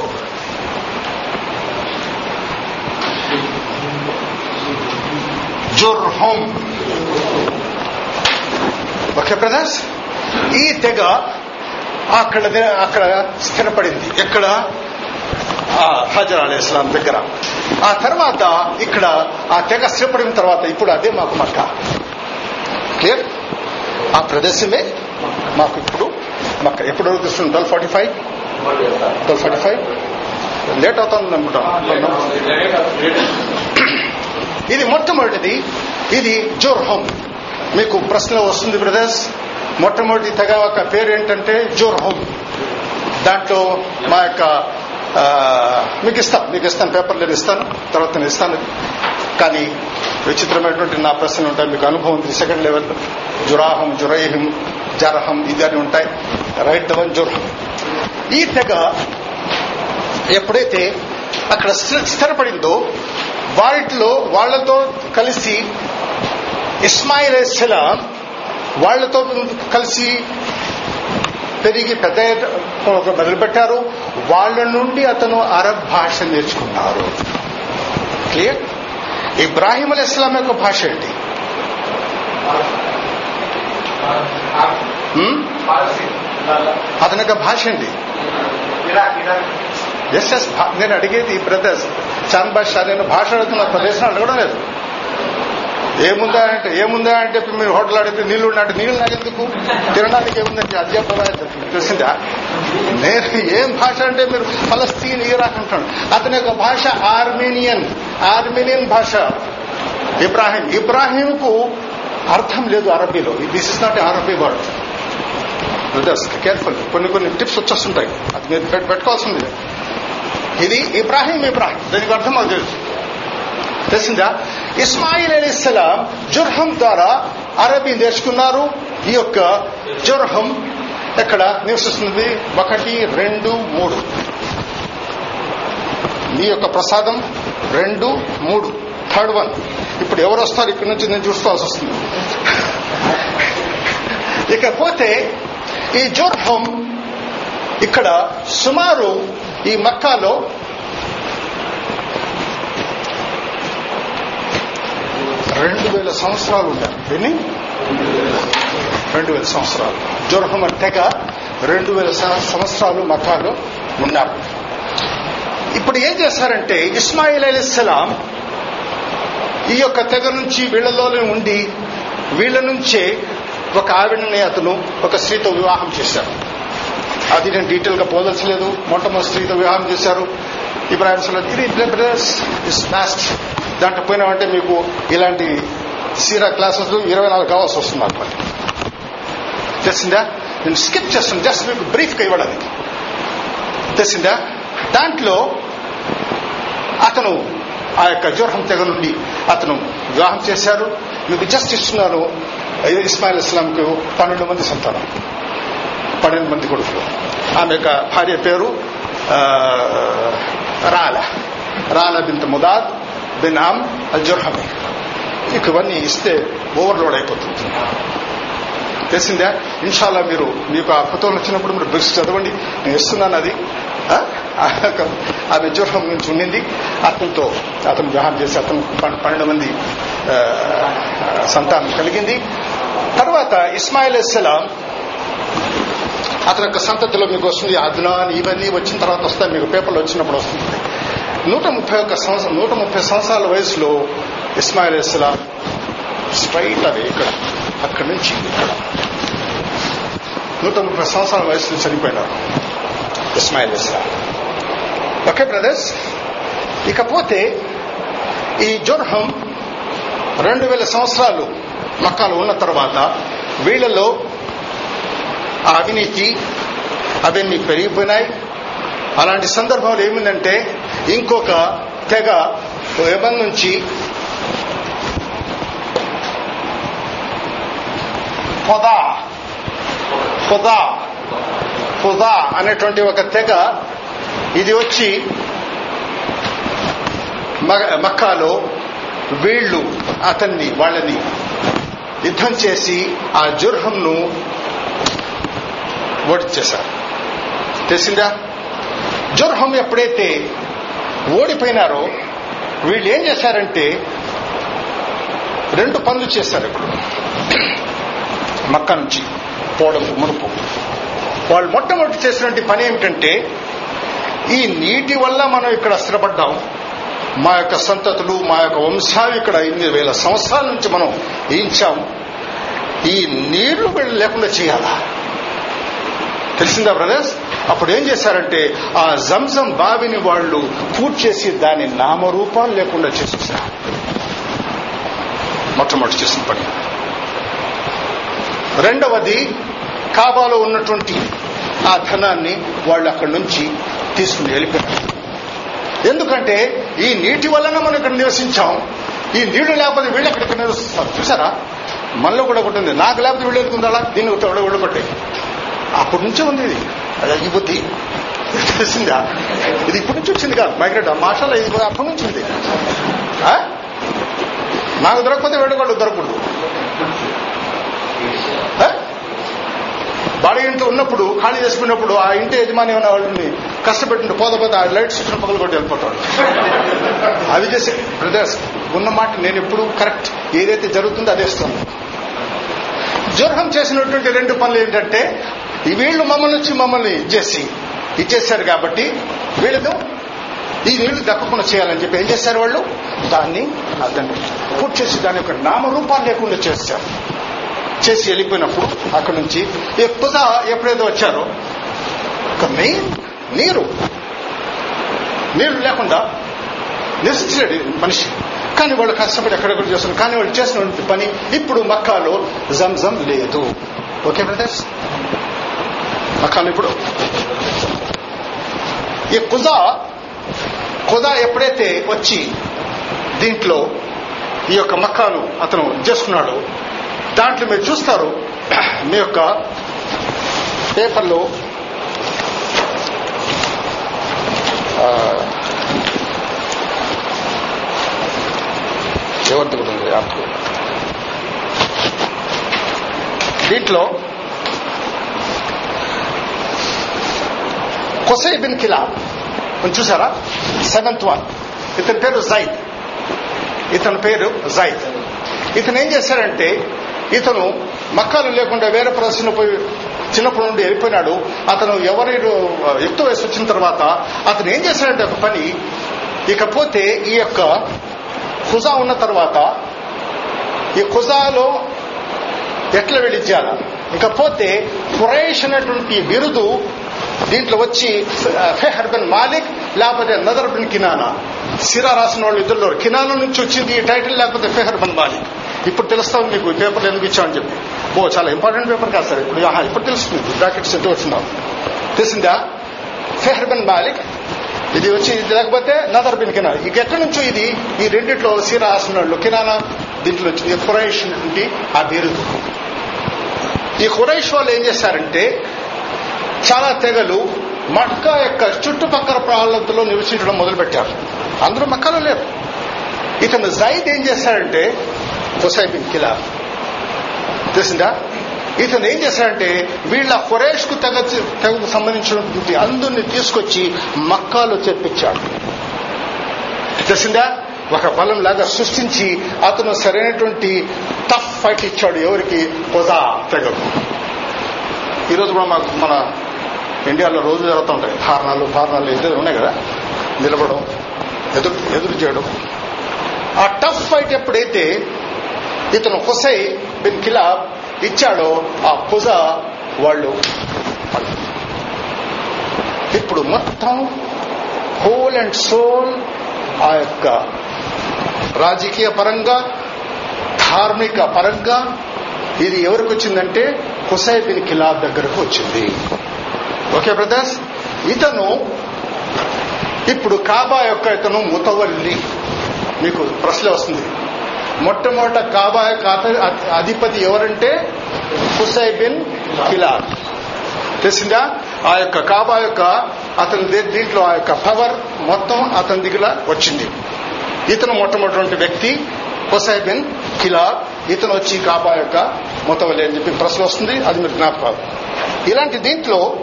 జుర్హోం ఓకే బ్రదర్స్ ఈ తెగ అక్కడ అక్కడ స్థిరపడింది. ఎక్కడ? హజర్ అలీ ఇస్లాం దగ్గర. ఆ తర్వాత ఇక్కడ ఆ తెగ స్థిరపడిన తర్వాత ఇప్పుడు అదే మాకు మక్క. క్లియర్ ఆ ప్రదేశమే మాకు ఇప్పుడు మక్క. ఎప్పుడు వస్తుంది? Twelve forty five twelve forty five late అవుతుంది అనుకుంటాం. ఇది మొట్టమొదటిది. ఇది జోర్హం. మీకు ప్రశ్న వస్తుంది బ్రదర్స్ మొట్టమొదటి తెగ ఒక పేరు ఏంటంటే జోర్హోమ్. దాంట్లో మా యొక్క మీకు ఇస్తాం మీకు ఇస్తాను పేపర్ నేను ఇస్తాను తర్వాత నేను ఇస్తాను. కానీ విచిత్రమైనటువంటి నా ప్రశ్నలు ఉంటాయి మీకు అనుభవం ఉంది సెకండ్ లెవెల్. జురాహం జురైహిం జరహం ఇది అని ఉంటాయి. రైట్ ద వన్ ఈ తెగ ఎప్పుడైతే అక్కడ స్థిరపడిందో వాటిలో వాళ్ళతో కలిసి ఇస్మాయిల్ ఇస్లాం వాళ్ళతో కలిసి పెరిగి పెద్ద మొదలుపెట్టారు. వాళ్ళ నుండి అతను అరబ్ భాష నేర్చుకున్నారు క్లియర్ ఇబ్రాహిం అలీ ఇస్లాం యొక్క భాష ఏంటి? Hmm? అతని యొక్క భాష ఏంటి? ఎస్ ఎస్ నేను అడిగేది బ్రదర్స్ చాంద్ భాష నేను భాష అడుగుతున్న ప్రదేశం అడగడం లేదు. ఏముందా అంటే ఏముందా అంటే ఇప్పుడు మీరు హోటల్ అడిగితే నీళ్ళు ఉన్నట్టు అంటే నీళ్ళు నాకెందుకు? తినడానికి ఏముందంటే అధ్యాపక తెలిసిందా నేను ఏం భాష అంటే మీరు ఫలస్తీన్ ఇరాక్ అంటాను అతని యొక్క భాష ఆర్మేనియన్. ఆర్మేనియన్ భాష. ఇబ్రాహిం. ఇబ్రాహీంకు అర్థం లేదు అరబీలో. దిస్ ఇస్ నాట్ అరబీ వర్డ్ కేర్ఫుల్ కొన్ని కొన్ని టిప్స్ వచ్చేస్తుంటాయి. అది మీరు పెట్టుకోవాల్సింది ఇది ఇబ్రాహిం ఇబ్రాహిం. దీనికి అర్థం మాకు తెలుసు. తెలిసిందా? ఇస్మాయిల్ అలీ ఇస్లాం జుర్హం ద్వారా అరబీ నేర్చుకున్నారు. ఈ యొక్క జుర్హం ఎక్కడ నివసిస్తుంది? ఒకటి రెండు మూడు. మీ యొక్క ప్రసాదం రెండు మూడు. Third one. ఇప్పుడు ఎవరు వస్తారు? ఇక్కడి నుంచి నేను చూసుకోవాల్సి వస్తుంది. ఇకపోతే ఈ జోర్హం ఇక్కడ సుమారు ఈ మక్కాలో రెండు వేల సంవత్సరాలు ఉంటాయి. ఎన్ని? రెండు వేల సంవత్సరాలు. జోర్హం తెగ రెండు వేల సంవత్సరాలు మతాలు ఉన్నారు. ఇప్పుడు ఏం చేశారంటే ఇస్మాయిల్ అలీస్లాం ఈ యొక్క తెగ నుంచి వీళ్ళలోనే ఉండి వీళ్ళ నుంచే ఒక ఆవిడని అతను ఒక స్త్రీతో వివాహం చేశారు. అది నేను డీటెయిల్గా పోదలచలేదు మొట్టమొదటి స్త్రీతో వివాహం చేశారు. ఇబ్రాహిం ఇది బ్రదర్స్ ఇస్ లాస్ట్ దాంట్లో పోయినామంటే మీకు ఇలాంటి సీరా క్లాసెస్ ఇరవై నాలుగు కావాల్సి వస్తుంది అనమాట తెలిసిందా? నేను స్కిప్ చేస్తాను. జస్ట్ మీకు బ్రీఫ్గా ఇవ్వడానికి. తెలిసిందా? దాంట్లో అతను ఆ యొక్క జోర్హం తెగ నుండి అతను వివాహం చేశారు. మీకు జస్ట్ ఇస్తున్నారు. ఇస్మాయిల్ ఇస్లాంకు పన్నెండు మంది సంతానం. పన్నెండు మంది కొడుకులు. ఆమె యొక్క భార్య పేరు రాల రాల బింత్ ముదాద్ బిన్ ఆమ్ అల్ జుర్హమి ఇవన్నీ ఇస్తే ఓవర్లోడ్ అయిపోతుంది తెలిసిందా ఇన్షాల్లా మీరు మీకు ఆ ఫోటోలు వచ్చినప్పుడు మీరు బుక్స్ చదవండి నేను ఇస్తున్నాను అది ఆ? ఆమె జుర్హం నుంచి ఉండింది అతనితో అతను వివాహం చేసి అతను పన్నెండు మంది సంతానం కలిగింది తర్వాత ఇస్మాయిల్ అస్సలాం అతని యొక్క సంతతిలో మీకు వస్తుంది. అద్నాన్ ఇవన్నీ వచ్చిన తర్వాత వస్తాయి. మీకు పేపర్లు వచ్చినప్పుడు వస్తుంది. నూట ముప్పై ఒక్క సంవత్సరం నూట ముప్పై సంవత్సరాల వయసులో ఇస్మాయిల్ ఇస్లా స్ట్రైట్ అది ఇక్కడ. అక్కడి నుంచి ఇక్కడ. నూట ముప్పై సంవత్సరాల వయసులో చనిపోయినారు ఇస్మాయిల్ ఇస్లా ఓకే బ్రదర్స్? ఇకపోతే ఈ జోర్హం రెండు వేల సంవత్సరాలు మక్కాలు ఉన్న తర్వాత వీళ్ళలో ఆ అవినీతి అవన్నీ పెరిగిపోయినాయి. అలాంటి సందర్భంలో ఏమిందంటే ఇంకొక తెగ యమన్ నుంచి పొదా పొదా పొదా అనేటువంటి ఒక తెగ ఇది వచ్చి మక్కాలో వీళ్ళు అతన్ని వాళ్ళని యుద్ధం చేసి ఆ జుర్హంను ఓడిచేశారు తెలిసిందా? జుర్హం ఎప్పుడైతే ఓడిపోయినారో వీళ్ళు ఏం చేశారంటే రెండు పనులు చేశారు ఇప్పుడు. మక్క నుంచి పోవడం మునుపు. వాళ్ళు మొట్టమొదటి చేసినటువంటి పని ఏమిటంటే ఈ నీటి వల్ల మనం ఇక్కడ స్థిరపడ్డాం. మా యొక్క సంతతులు మా యొక్క వంశాలు ఇక్కడ ఎనిమిది వేల సంవత్సరాల నుంచి మనం ఈంచాం ఈ నీళ్ళు వీళ్ళు లేకుండా చేయాలా? తెలిసిందా బ్రదర్స్ అప్పుడు ఏం చేశారంటే ఆ జంజం బావిని వాళ్ళు పూర్తి చేసి దాని నామరూపాలు లేకుండా చేసేసారు. మొట్టమొదటి చేసిన పని. రెండవది కాబాలో ఉన్నటువంటి ఆ ధనాన్ని వాళ్ళు అక్కడి నుంచి తీసుకుని వెళ్ళిపోయారు. ఎందుకంటే ఈ నీటి వలన మనం ఇక్కడ నివసించాం. ఈ నీళ్ళు లేకపోతే వీళ్ళు ఎక్కడికి నివసిస్తారు చూసారా? మనలో కూడా ఒకటి ఉంది. నాకు లేకపోతే వీళ్ళు ఎందుకుందా దీన్ని ఒకటి కొట్టే అప్పటి నుంచే ఉంది ఇది. అది ఈ బుద్ధి. తెలిసిందా? ఇది ఇప్పటి నుంచి వచ్చింది కాదు. మైగ్రేట్ మాటలో ఇది అప్పటి నుంచి ఉంది. ఆ? నాకు దొరకకపోతే వేడుకోళ్ళు దొరకకూడదు. బాడీ ఇంట్లో ఉన్నప్పుడు ఖాళీ చేసుకున్నప్పుడు ఆ ఇంటి యజమాని ఉన్న వాళ్ళని కష్టపెట్టిన పోత పోతే ఆ లైట్ స్విచ్ పగలు కొట్టి వెళ్ళిపోతాడు. అవి చేసే బ్రదర్స్ ఉన్న మాట నేను ఎప్పుడు కరెక్ట్ ఏదైతే జరుగుతుందో అదే ఇస్తాను. జుర్హం చేసినటువంటి రెండు పనులు ఏంటంటే ఈ వీళ్ళు మమ్మల్ని నుంచి మమ్మల్ని ఇచ్చేసి ఇచ్చేసారు కాబట్టి వీళ్ళతో ఈ నీళ్ళు దక్కకుండా చేయాలని చెప్పి ఏం చేశారు వాళ్ళు? దాన్ని అర్థం పూర్తి చేసి దాని యొక్క నామరూపాలు లేకుండా చేశారు చేసి వెళ్ళిపోయినప్పుడు అక్కడి నుంచి ఎప్పుదా ఎప్పుడైతే వచ్చారో ఒక మెయిన్ నీరు. నీరు లేకుండా నివసించలేడు మనిషి. కానీ వాళ్ళు కష్టపడి ఎక్కడెక్కడ చేస్తున్నారు. కానీ వాళ్ళు చేసిన పని ఇప్పుడు మక్కాలో జంజం లేదు. ఓకే బ్రదర్స్ అక్కడ ఇప్పుడు. ఈ కుజా కుజా ఎప్పుడైతే వచ్చి దీంట్లో ఈ యొక్క మక్కాను అతను చేసుకున్నాడు దాంట్లో మీరు చూస్తారు మీ యొక్క పేపర్లో ఎవరిది కూడా ఉంది? దీంట్లో కొసై బిన్ కిలా కొంచెం చూసారా సెవెంత్ వన్ ఇతని పేరు జైద్ ఇతని పేరు జైద్ ఇతను ఏం చేశాడంటే ఇతను మక్కాలు లేకుండా వేరే ప్రదర్శన పోయి చిన్నప్పటి నుండి వెళ్ళిపోయినాడు అతను ఎవరి యుక్త వయసు వచ్చిన తర్వాత అతను ఏం చేశాడంటే ఒక పని. ఇకపోతే ఈ యొక్క ఖుజా ఉన్న తర్వాత ఈ ఖుజాలో ఎట్లా వెళ్ళిచ్చారు? ఇకపోతే ఖురైష్ అనేటువంటి బిరుదు దీంట్లో వచ్చి ఫెహర్ బిన్ మాలిక్ లేకపోతే నదర్ బిన్ కినానా. సిరా రాసిన వాళ్ళు ఇద్దరు కినానా నుంచి వచ్చింది ఈ టైటిల్ లేకపోతే ఫెహర్ బిన్ మాలిక్. ఇప్పుడు తెలుస్తాం మీకు ఈ పేపర్ ఎందుకు ఇచ్చామని చెప్పి. ఓ చాలా ఇంపార్టెంట్ పేపర్ కాదు సార్ ఇప్పుడు. ఆహా, ఇప్పుడు తెలుస్తుంది. బ్రాకెట్స్ ఎంత వచ్చిందా తెలిసిందా? ఫెహర్ బిన్ మాలిక్ ఇది వచ్చి ఇది లేకపోతే నదర్ బిన్ కినానా. ఇక ఎక్కడి నుంచో ఇది? ఈ రెండిట్లో సిరా రాసిన వాళ్ళు కినానా దీంట్లో వచ్చింది ఖురైష్ నుండి ఆ బిరుదు ఈ ఖురైష్ వాళ్ళు ఏం చేశారంటే చాలా తెగలు మక్కా యొక్క చుట్టుపక్కల ప్రాంతంలో నివసించడం మొదలుపెట్టారు. అందరూ మక్కాలో లేరు. ఇతను జైద్ ఏం చేశాడంటే హుసైబిన్ కిలా తెలిసిందా? ఇతను ఏం చేశాడంటే వీళ్ళ ఖురేష్కు తెగ తెగకు సంబంధించినటువంటి అందరిని తీసుకొచ్చి మక్కాలో చేర్పించాడు. తెలిసిందా? ఒక బలం లాగా సృష్టించి అతను సరైనటువంటి టఫ్ ఫైట్ ఇచ్చాడు ఎవరికి? పొజా తెగకు. ఈరోజు కూడా మాకు మన ఇండియాలో రోజు జరుగుతుంటాయి. ధారణలు ధారణలు ఇద్దరు ఉన్నాయి కదా. నిలబడం ఎదురు ఎదురు చేయడం. ఆ టఫ్ ఫైట్ ఎప్పుడైతే ఇతను హుసై బిన్ కిలాబ్ ఇచ్చాడో ఆ పుజ వాళ్ళు ఇప్పుడు మొత్తం హోల్ అండ్ సోల్ ఆ యొక్క రాజకీయ పరంగా ధార్మిక పరంగా ఇది ఎవరికి వచ్చిందంటే హుసై బిన్ కిలాబ్ దగ్గరకు వచ్చింది. ఓకే బ్రదర్స్ ఇతను ఇప్పుడు కాబా యొక్క ఇతను ముతవల్లి. మీకు ప్రశ్న వస్తుంది. మొట్టమొదట కాబా యొక్క అధిపతి ఎవరంటే హుసై బిన్ కిలాల్ తెలిసిందా? ఆ యొక్క కాబా యొక్క అతని దీంట్లో ఆ యొక్క పవర్ మొత్తం అతని దగ్గర వచ్చింది. ఇతను మొట్టమొదటి వ్యక్తి హుసై బిన్ కిలాబ్ ఇతను వచ్చి కాబా యొక్క మొత్తవల్లి అని చెప్పి ప్రశ్న వస్తుంది. అది మీరు జ్ఞాపకాలు. ఇలాంటి దీంట్లో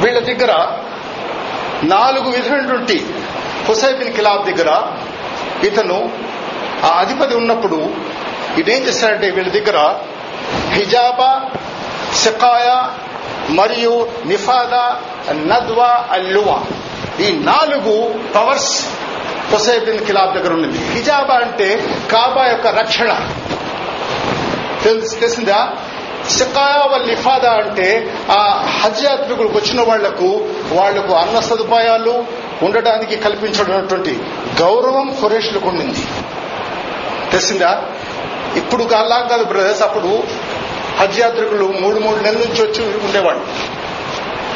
వీళ్ళ దగ్గర నాలుగు విధమైనటువంటి హుసైబిన్ కిలాబ్ దగ్గర ఇతను ఆ అధిపతి ఉన్నప్పుడు ఇదేం చేశాడంటే వీళ్ళ దగ్గర హిజాబా సికాయ మరియు నిఫాదా నద్వా అల్లువా. ఈ నాలుగు పవర్స్ హుసైబిన్ కిలాబ్ దగ్గర ఉన్నది హిజాబా అంటే కాబా యొక్క రక్షణ. తెలుసు తెలిసిందా? సికాయా వల్ అంటే ఆ హజ్ యాత్రికులకు వచ్చిన వాళ్ళకు వాళ్ళకు అన్న సదుపాయాలు ఉండడానికి కల్పించడమైనటువంటి గౌరవం ఖురేష్లకు ఉండింది. తెలిసిందా? ఇప్పుడు అలా కాదు బ్రదర్స్ అప్పుడు హజ్ యాత్రికులు మూడు మూడు నెలల నుంచి వచ్చి ఉండేవాళ్ళు.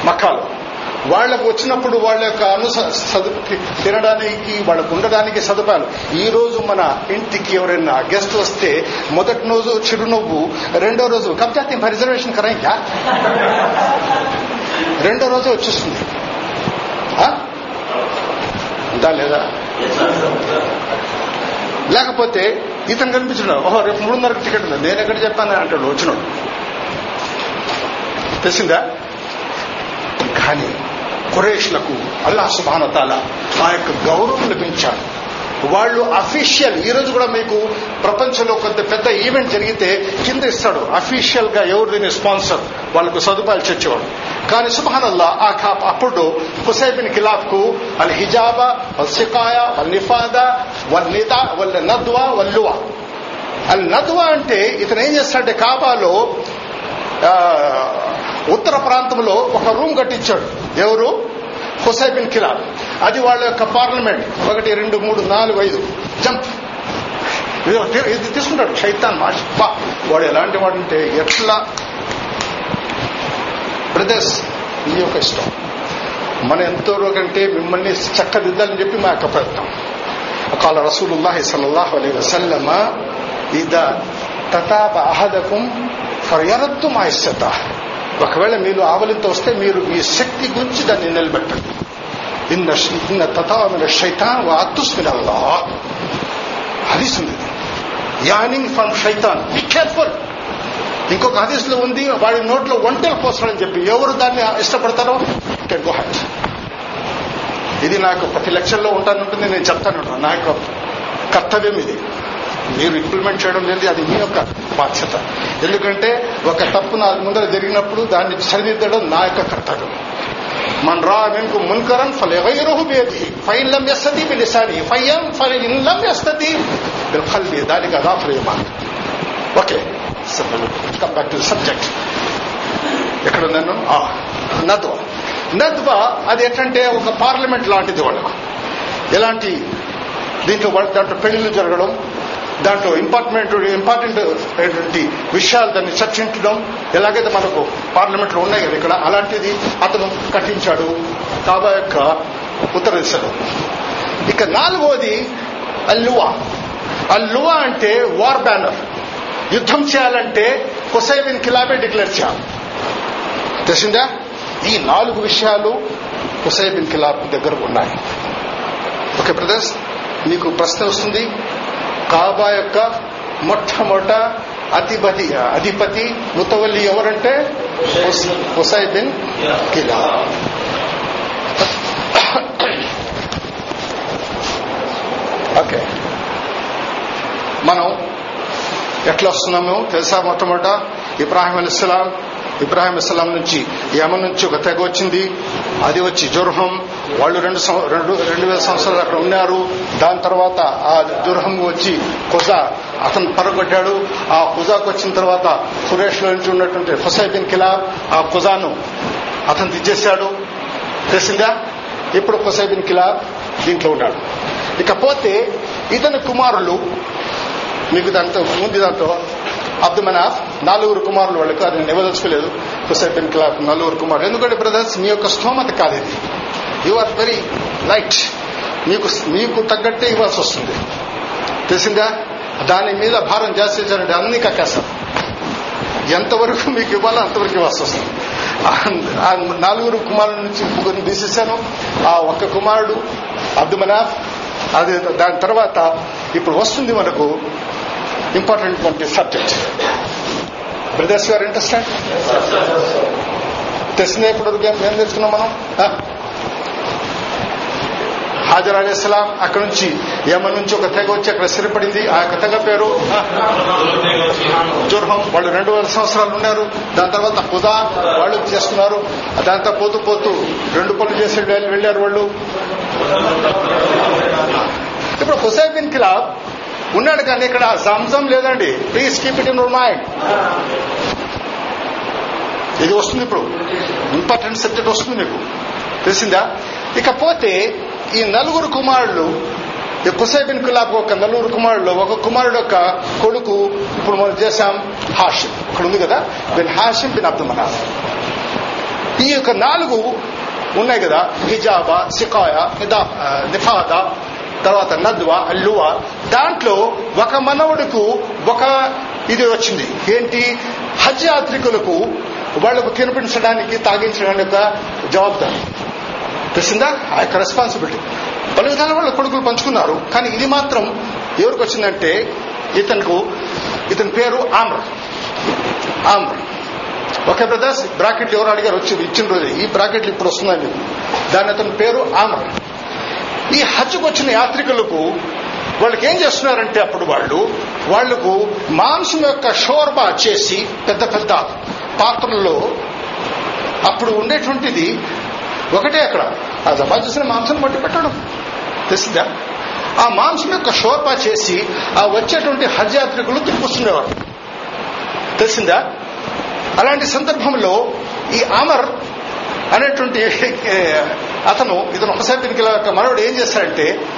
మక్కాలో. వాళ్ళకు వచ్చినప్పుడు వాళ్ళ యొక్క అను తినడానికి వాళ్ళకు ఉండడానికి సదుపాయాలు. ఈ రోజు మన ఇంటికి ఎవరైనా గెస్ట్ వస్తే మొదటి రోజు చిరునవ్వు రెండో రోజు కబ్జాతి రిజర్వేషన్ కరాయికా రెండో రోజు వచ్చేస్తుంది. ఉందా లేదా? లేకపోతే ఇతను కనిపించడం ఓహో రేపు మూడున్నరకు టికెట్ ఉంది. నేను ఎక్కడ చెప్పాను అంటాడు వచ్చినాడు. తెలిసిందా? కానీ కురేష్లకు అల్లాహ్ సుభానతాల ఆ యొక్క గౌరవం లభించాడు. వాళ్ళు అఫీషియల్ ఈ రోజు కూడా మీకు ప్రపంచంలో కొంత పెద్ద ఈవెంట్ జరిగితే కింద ఇస్తాడు. అఫీషియల్గా ఎవరిని స్పాన్సర్? వాళ్ళకు సదుపాయాలు చచ్చేవాడు. కానీ సుభానల్లా ఆ ఖాప్ అప్పుడు హుసైబిన్ ఖిలాఫ్కు అల్ హిజాబా వల్ సికాయా వల్ నిఫాదా వల్ నిదా వల్ నద్వా వల్లువా. అల్ నద్వా అంటే ఇతను ఏం చేస్తాడంటే కాబాలో ఉత్తర ప్రాంతంలో ఒక రూమ్ కట్టించాడు. ఎవరు హుసైబిన్ కిలా అది వాళ్ళ యొక్క పార్లమెంట్ ఒకటి రెండు మూడు నాలుగు ఐదు జంప్ ఇది ఒక- ఇది తీసుకుంటాడు శైతాన్ మాష్ బా వాడు ఎలాంటి వాడంటే ఎట్లా బ్రదర్స్ ఈ యొక్క ఇష్టం మన ఎంతో కంటే మిమ్మల్ని చక్కదిద్దాలని చెప్పి మా యొక్క ప్రయత్నం قال رسول الله صلى الله عليه وسلم إذا تتاب أحدكم فليرد ما استطاع ఒకవేళ మీరు ఆవలింత వస్తే మీరు మీ శక్తి గురించి దాన్ని నిలబెట్టండి. ఇన్న ఇన్న తథామిన శైతాన్ వాతుస్మిన అల్లా. హదీస్ ఉంది. యానింగ్ ఫ్రమ్ శైతాన్. బి కేర్ఫుల్ ఇంకొక హదీస్లో ఉంది వాడి నోట్లో ఒంటెలు పోస్తాడని చెప్పి. ఎవరు దాన్ని ఇష్టపడతారో? కెన్ గో హ్యాట్ ఇది నాకు ప్రతి లెక్చర్లో ఉంటానంటుంది నేను చెప్తాను. నా యొక్క కర్తవ్యం ఇది. మీరు ఇంప్లిమెంట్ చేయడం లేదు అది మీ యొక్క బాధ్యత. ఎందుకంటే ఒక తప్పు నా ముందర జరిగినప్పుడు దాన్ని సరిదిద్దడం నా యొక్క కర్తవ్యం. మన రా మీకు మున్కరన్ ఫల ఎవరు బేది ఫైన్ లం ఎస్తది బిలిసాని ఫయ్యం ఫల్ ఇన్ లం ఎస్తది ఫల్లి ఖల్బి. దానికి అదా ప్రేమ. Okay come back to subject ఎక్కడ ఉన్నాను ఆ, నద్వ. నద్వ అది ఏంటంటే ఒక పార్లమెంట్ లాంటిది వాళ్ళకు ఎలాంటి దీంట్లో వాళ్ళ దాంట్లో పెళ్ళిళ్ళు జరగడం దాంట్లో ఇంపార్టెంట్ ఇంపార్టెంట్ అయినటువంటి విషయాలు దాన్ని చర్చించడం ఎలాగైతే మనకు పార్లమెంట్లో ఉన్నాయి కదా ఇక్కడ అలాంటిది అతను కట్టించాడు. కాబా యొక్క ఉత్తర దిశలో. ఇక నాలుగోది అల్లువా. అల్లువా అంటే వార్ బ్యానర్ యుద్ధం చేయాలంటే హుసైబిన్ కిలాబే డిక్లేర్ చేయాలి. తెలిసిందా? ఈ నాలుగు విషయాలు హుసైబిన్ కిలాబ్ దగ్గర ఉన్నాయి. ఓకే బ్రదర్స్ మీకు ప్రశ్న వస్తుంది. కాబా యొక్క మొట్టమొదట అధిపతి అధిపతి ముతవల్లి ఎవరంటే? హుస్- హుసైబిన్ కిలా ఓకే. మనం ఎట్లా వస్తున్నాము? తెలుసా మొట్టమొదట ఇబ్రాహిం అలీస్లాం ఇబ్రాహిం ఇస్లాం నుంచి యమన్ నుంచి ఒక తెగ వచ్చింది. అది వచ్చి జుర్హం వాళ్ళు రెండు రెండు రెండు వేల సంవత్సరాలు అక్కడ ఉన్నారు. దాని తర్వాత ఆ దుర్హం వచ్చి ఖుజా అతను పరగొట్టాడు. ఆ ఖుజాకు వచ్చిన తర్వాత సురేష్లో నుంచి ఉన్నటువంటి హుసైబిన్ కిలాబ్ ఆ ఖుజాను అతను దిచ్చేశాడు తెలిసిందా? ఇప్పుడు హుసైబిన్ కిలాబ్ దీంట్లో ఉన్నాడు. ఇకపోతే ఇతని కుమారులు మీకు దాంతో ముందు దాంతో అబ్దుల్ మనాఫ్ నలుగురు కుమారులు వాళ్ళకు అది నివదలుచుకోలేదు హుసైబిన్ కిలా నలుగురు కుమారులు. ఎందుకంటే బ్రదర్స్ మీ యొక్క స్తోమత కాదు ఇది యు ఆర్ వెరీ లైట్ మీకు మీకు తగ్గట్టే ఇవ్వాల్సి వస్తుంది. తెలిసిందా? దాని మీద భారం జాస్తి చేశారంటే అన్ని కక్కేస్తారు ఎంతవరకు మీకు ఇవ్వాలో అంతవరకు ఇవ్వాల్సి వస్తుంది. ఆ- నలుగురు కుమారుల నుంచి ముగ్గురిని తీసేశాను. ఆ ఒక్క కుమారుడు అబ్దుల్ మనాఫ్ అది దాని తర్వాత ఇప్పుడు వస్తుంది మనకు important subject. Brothers your interested తెలిసిందే ఇప్పటివరకు? ఏం తెలుసుకున్నాం మనం? హాజర్ అలీ అక్కడ నుంచి యమన్ నుంచి ఒక తెగ వచ్చి అక్కడ స్థిరపడింది ఆ యొక్క తెగ పేరు జుర్హం. వాళ్ళు రెండు వేల సంవత్సరాలు ఉన్నారు. దాని తర్వాత హుదా వాళ్ళు చేస్తున్నారు. దాంతో పోతూ పోతూ రెండు పనులు చేసి వెళ్ళారు వాళ్ళు. ఇప్పుడు హుసైన్ బిన్ కిలాబ్ ఉన్నాడు కానీ ఇక్కడ జంజం లేదండి. Please keep it in your mind ఇది వస్తుంది ఇప్పుడు. ఇంపార్టెంట్ సబ్జెక్ట్ వస్తుంది మీకు. తెలిసిందా? ఇకపోతే ఈ నలుగురు కుమారులు ఈ కుసైబిన్ కులాబ్ ఒక నలుగురు కుమారులు ఒక కుమారుడు యొక్క కొడుకు ఇప్పుడు మనం చేశాం హాషిం. ఇక్కడ ఉంది కదా bin Hashim bin Abdul Manaf. ఈ యొక్క నాలుగు ఉన్నాయి కదా హిజాబా సికాయ నిదా- నిఫాదా తర్వాత నద్వా అల్లువా. దాంట్లో ఒక మనవడుకు ఒక ఇది వచ్చింది. ఏంటి? హజ్ యాత్రికులకు వాళ్ళకు తినిపించడానికి తాగించడానికి ఒక జవాబుదారి. తెలిసిందా? ఆ యొక్క రెస్పాన్సిబిలిటీ పలు విధాల వాళ్ళ కొడుకులు పంచుకున్నారు. కానీ ఇది మాత్రం ఎవరికి వచ్చిందంటే ఇతనుకు ఇతని పేరు ఆమ్ర. ఆమ్ర. ఓకే బ్రదర్స్ బ్రాకెట్లు ఎవరు అడిగారు? వచ్చి ఇచ్చిన రోజు. ఈ బ్రాకెట్లు ఇప్పుడు వస్తున్నాయి దాని అతని పేరు ఆమ్ర. ఈ హజ్కు వచ్చిన యాత్రికులకు వాళ్ళకి ఏం చేస్తున్నారంటే అప్పుడు వాళ్ళు వాళ్ళకు మాంసం యొక్క షోర్బా చేసి పెద్ద పెద్ద పాత్రల్లో అప్పుడు ఉండేటువంటిది ఒకటే అక్కడ. ఆ జబా చేసిన మాంసం పట్టి పెట్టడం. తెలిసిందా ఆ మాంసం యొక్క షోర్పా చేసి ఆ వచ్చేటువంటి హజ్ యాత్రికులు తిప్పుస్తుండేవారు. తెలిసిందా అలాంటి సందర్భంలో ఈ అమర్ అనేటువంటి అతను ఇతను ఒకసారి దీనికి ఇలా మనవడు ఏం చేస్తాడంటే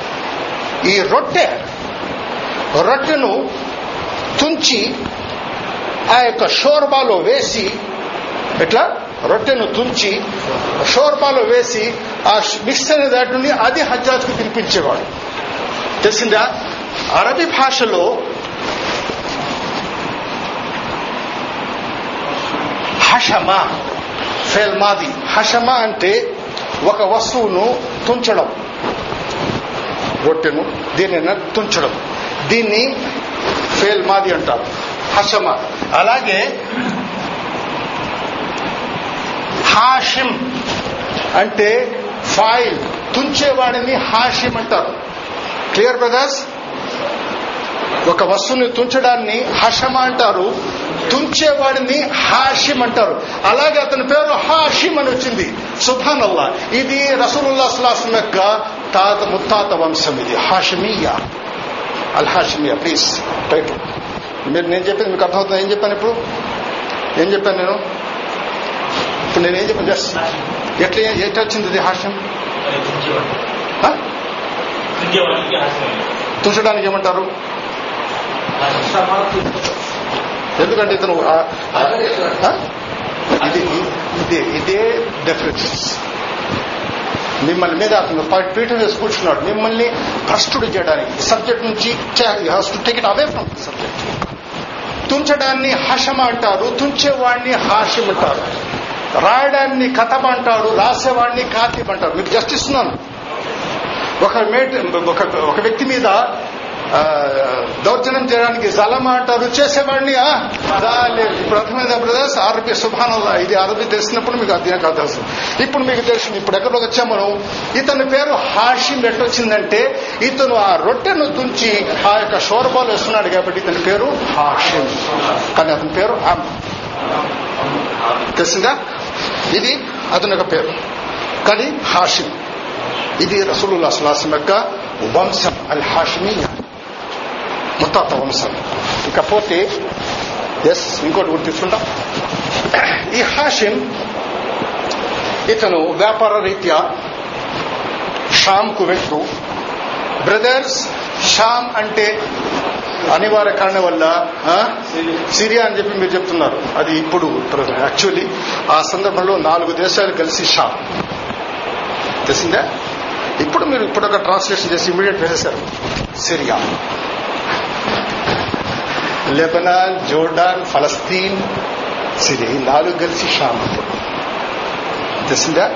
ఈ రొట్టె రొట్టెను తుంచి ఆ యొక్క షోర్బాలో వేసి ఎట్లా? రొట్టెను తుంచి షోర్మాలో వేసి ఆ మిక్స్ అనే దాటిని అది హజ్జాజ్కు తినిపించేవాడు. తెలిసిందా? అరబీ భాషలో హషమా ఫెల్ మాది. హషమా అంటే ఒక వస్తువును తుంచడం. రొట్టెను దీనిని తుంచడం. దీన్ని ఫేల్ మాది అంటారు. హషమ. అలాగే హాషిం అంటే ఫాయిల్ తుంచేవాడిని హాషిం అంటారు. Clear brothers? ఒక వస్తువుని తుంచడాన్ని హషమ అంటారు తుంచేవాడిని హాషిం అంటారు. అలాగే అతని పేరు హాషిం అని వచ్చింది. సుభాన్ అల్లా ఇది రసూలుల్లా సులాసం యొక్క తాత ముత్తాత వంశం ఇది. హాషిమియా అల్ హాషిమియా ప్లీజ్ టైటిల్ మీరు నేను చెప్పింది మీకు అర్థమవుతుంది? ఏం చెప్పాను ఇప్పుడు? ఏం చెప్పాను నేను? ఇప్పుడు నేను చెప్పాను? జస్ట్ ఎట్లా ఎట్లా వచ్చింది ఇది హాషం ఆ? తుంచడానికి ఏమంటారు? ఎందుకంటే ఇతను? ఇది ఇదే ఇదే డెఫినెన్స్ మిమ్మల్ని మీద అతను ప- పీఠం వేసి కూర్చున్నాడు. మిమ్మల్ని భ్రష్టుడు చేయడానికి సబ్జెక్ట్ నుంచి to take it away from subject తుంచడాన్ని హషమ అంటారు? తుంచేవాడిని హాషిం అంటారు రాయడాన్ని కథం అంటాడు రాసేవాడిని కాతిబ్ అంటారు మీకు జస్ట్ ఇస్తున్నాను. ఒక మేట్ ఒక ఒక వ్యక్తి మీద దౌర్జన్యం చేయడానికి జలం అంటారు చేసేవాడిని ప్రథమ ఇప్పుడు బ్రదర్స్ అరబీ సుభానంలో ఇది అరబీ తెలిసినప్పుడు మీకు అర్థం కాదు తెలుసు ఇప్పుడు మీకు తెలుసు ఇప్పుడు ఎక్కడికి వచ్చాం మనం? ఇతని పేరు హాషిం. ఎట్టొచ్చిందంటే ఇతను ఆ రొట్టెను తుంచి ఆ యొక్క షోర్బాలు వేస్తున్నాడు కాబట్టి ఇతని పేరు హాషిం. కానీ అతని పేరు తెలిసిందా? ఇది అతని యొక్క పేరు. కానీ హాషిం ఇది రసూలుల్లా సులాసం యొక్క వంశం అల్ హాషిమీయ ముత్తాత వంశం. ఇకపోతే ఎస్ ఇంకోటి గుర్తు తీసుకుంటాం. ఈ హాషిం ఇతను వ్యాపార రీత్యా షామ్కు వెళ్తూ బ్రదర్స్ షామ్ అంటే అనివార్య కారణం వల్ల సిరియా అని చెప్పి మీరు చెప్తున్నారు. అది ఇప్పుడు యాక్చువల్లీ ఆ సందర్భంలో నాలుగు దేశాలు కలిసి షామ్ తెలిసిందా? ఇప్పుడు మీరు ఇప్పుడు ఒక ట్రాన్స్లేషన్ చేసి ఇమీడియట్ వేసేశారు సిరియా. లెబనాన్ జోర్డాన్ ఫలస్తీన్ సిరియా. ఈ నాలుగు కలిసి షామ్ ఇప్పుడు తెలిసిందా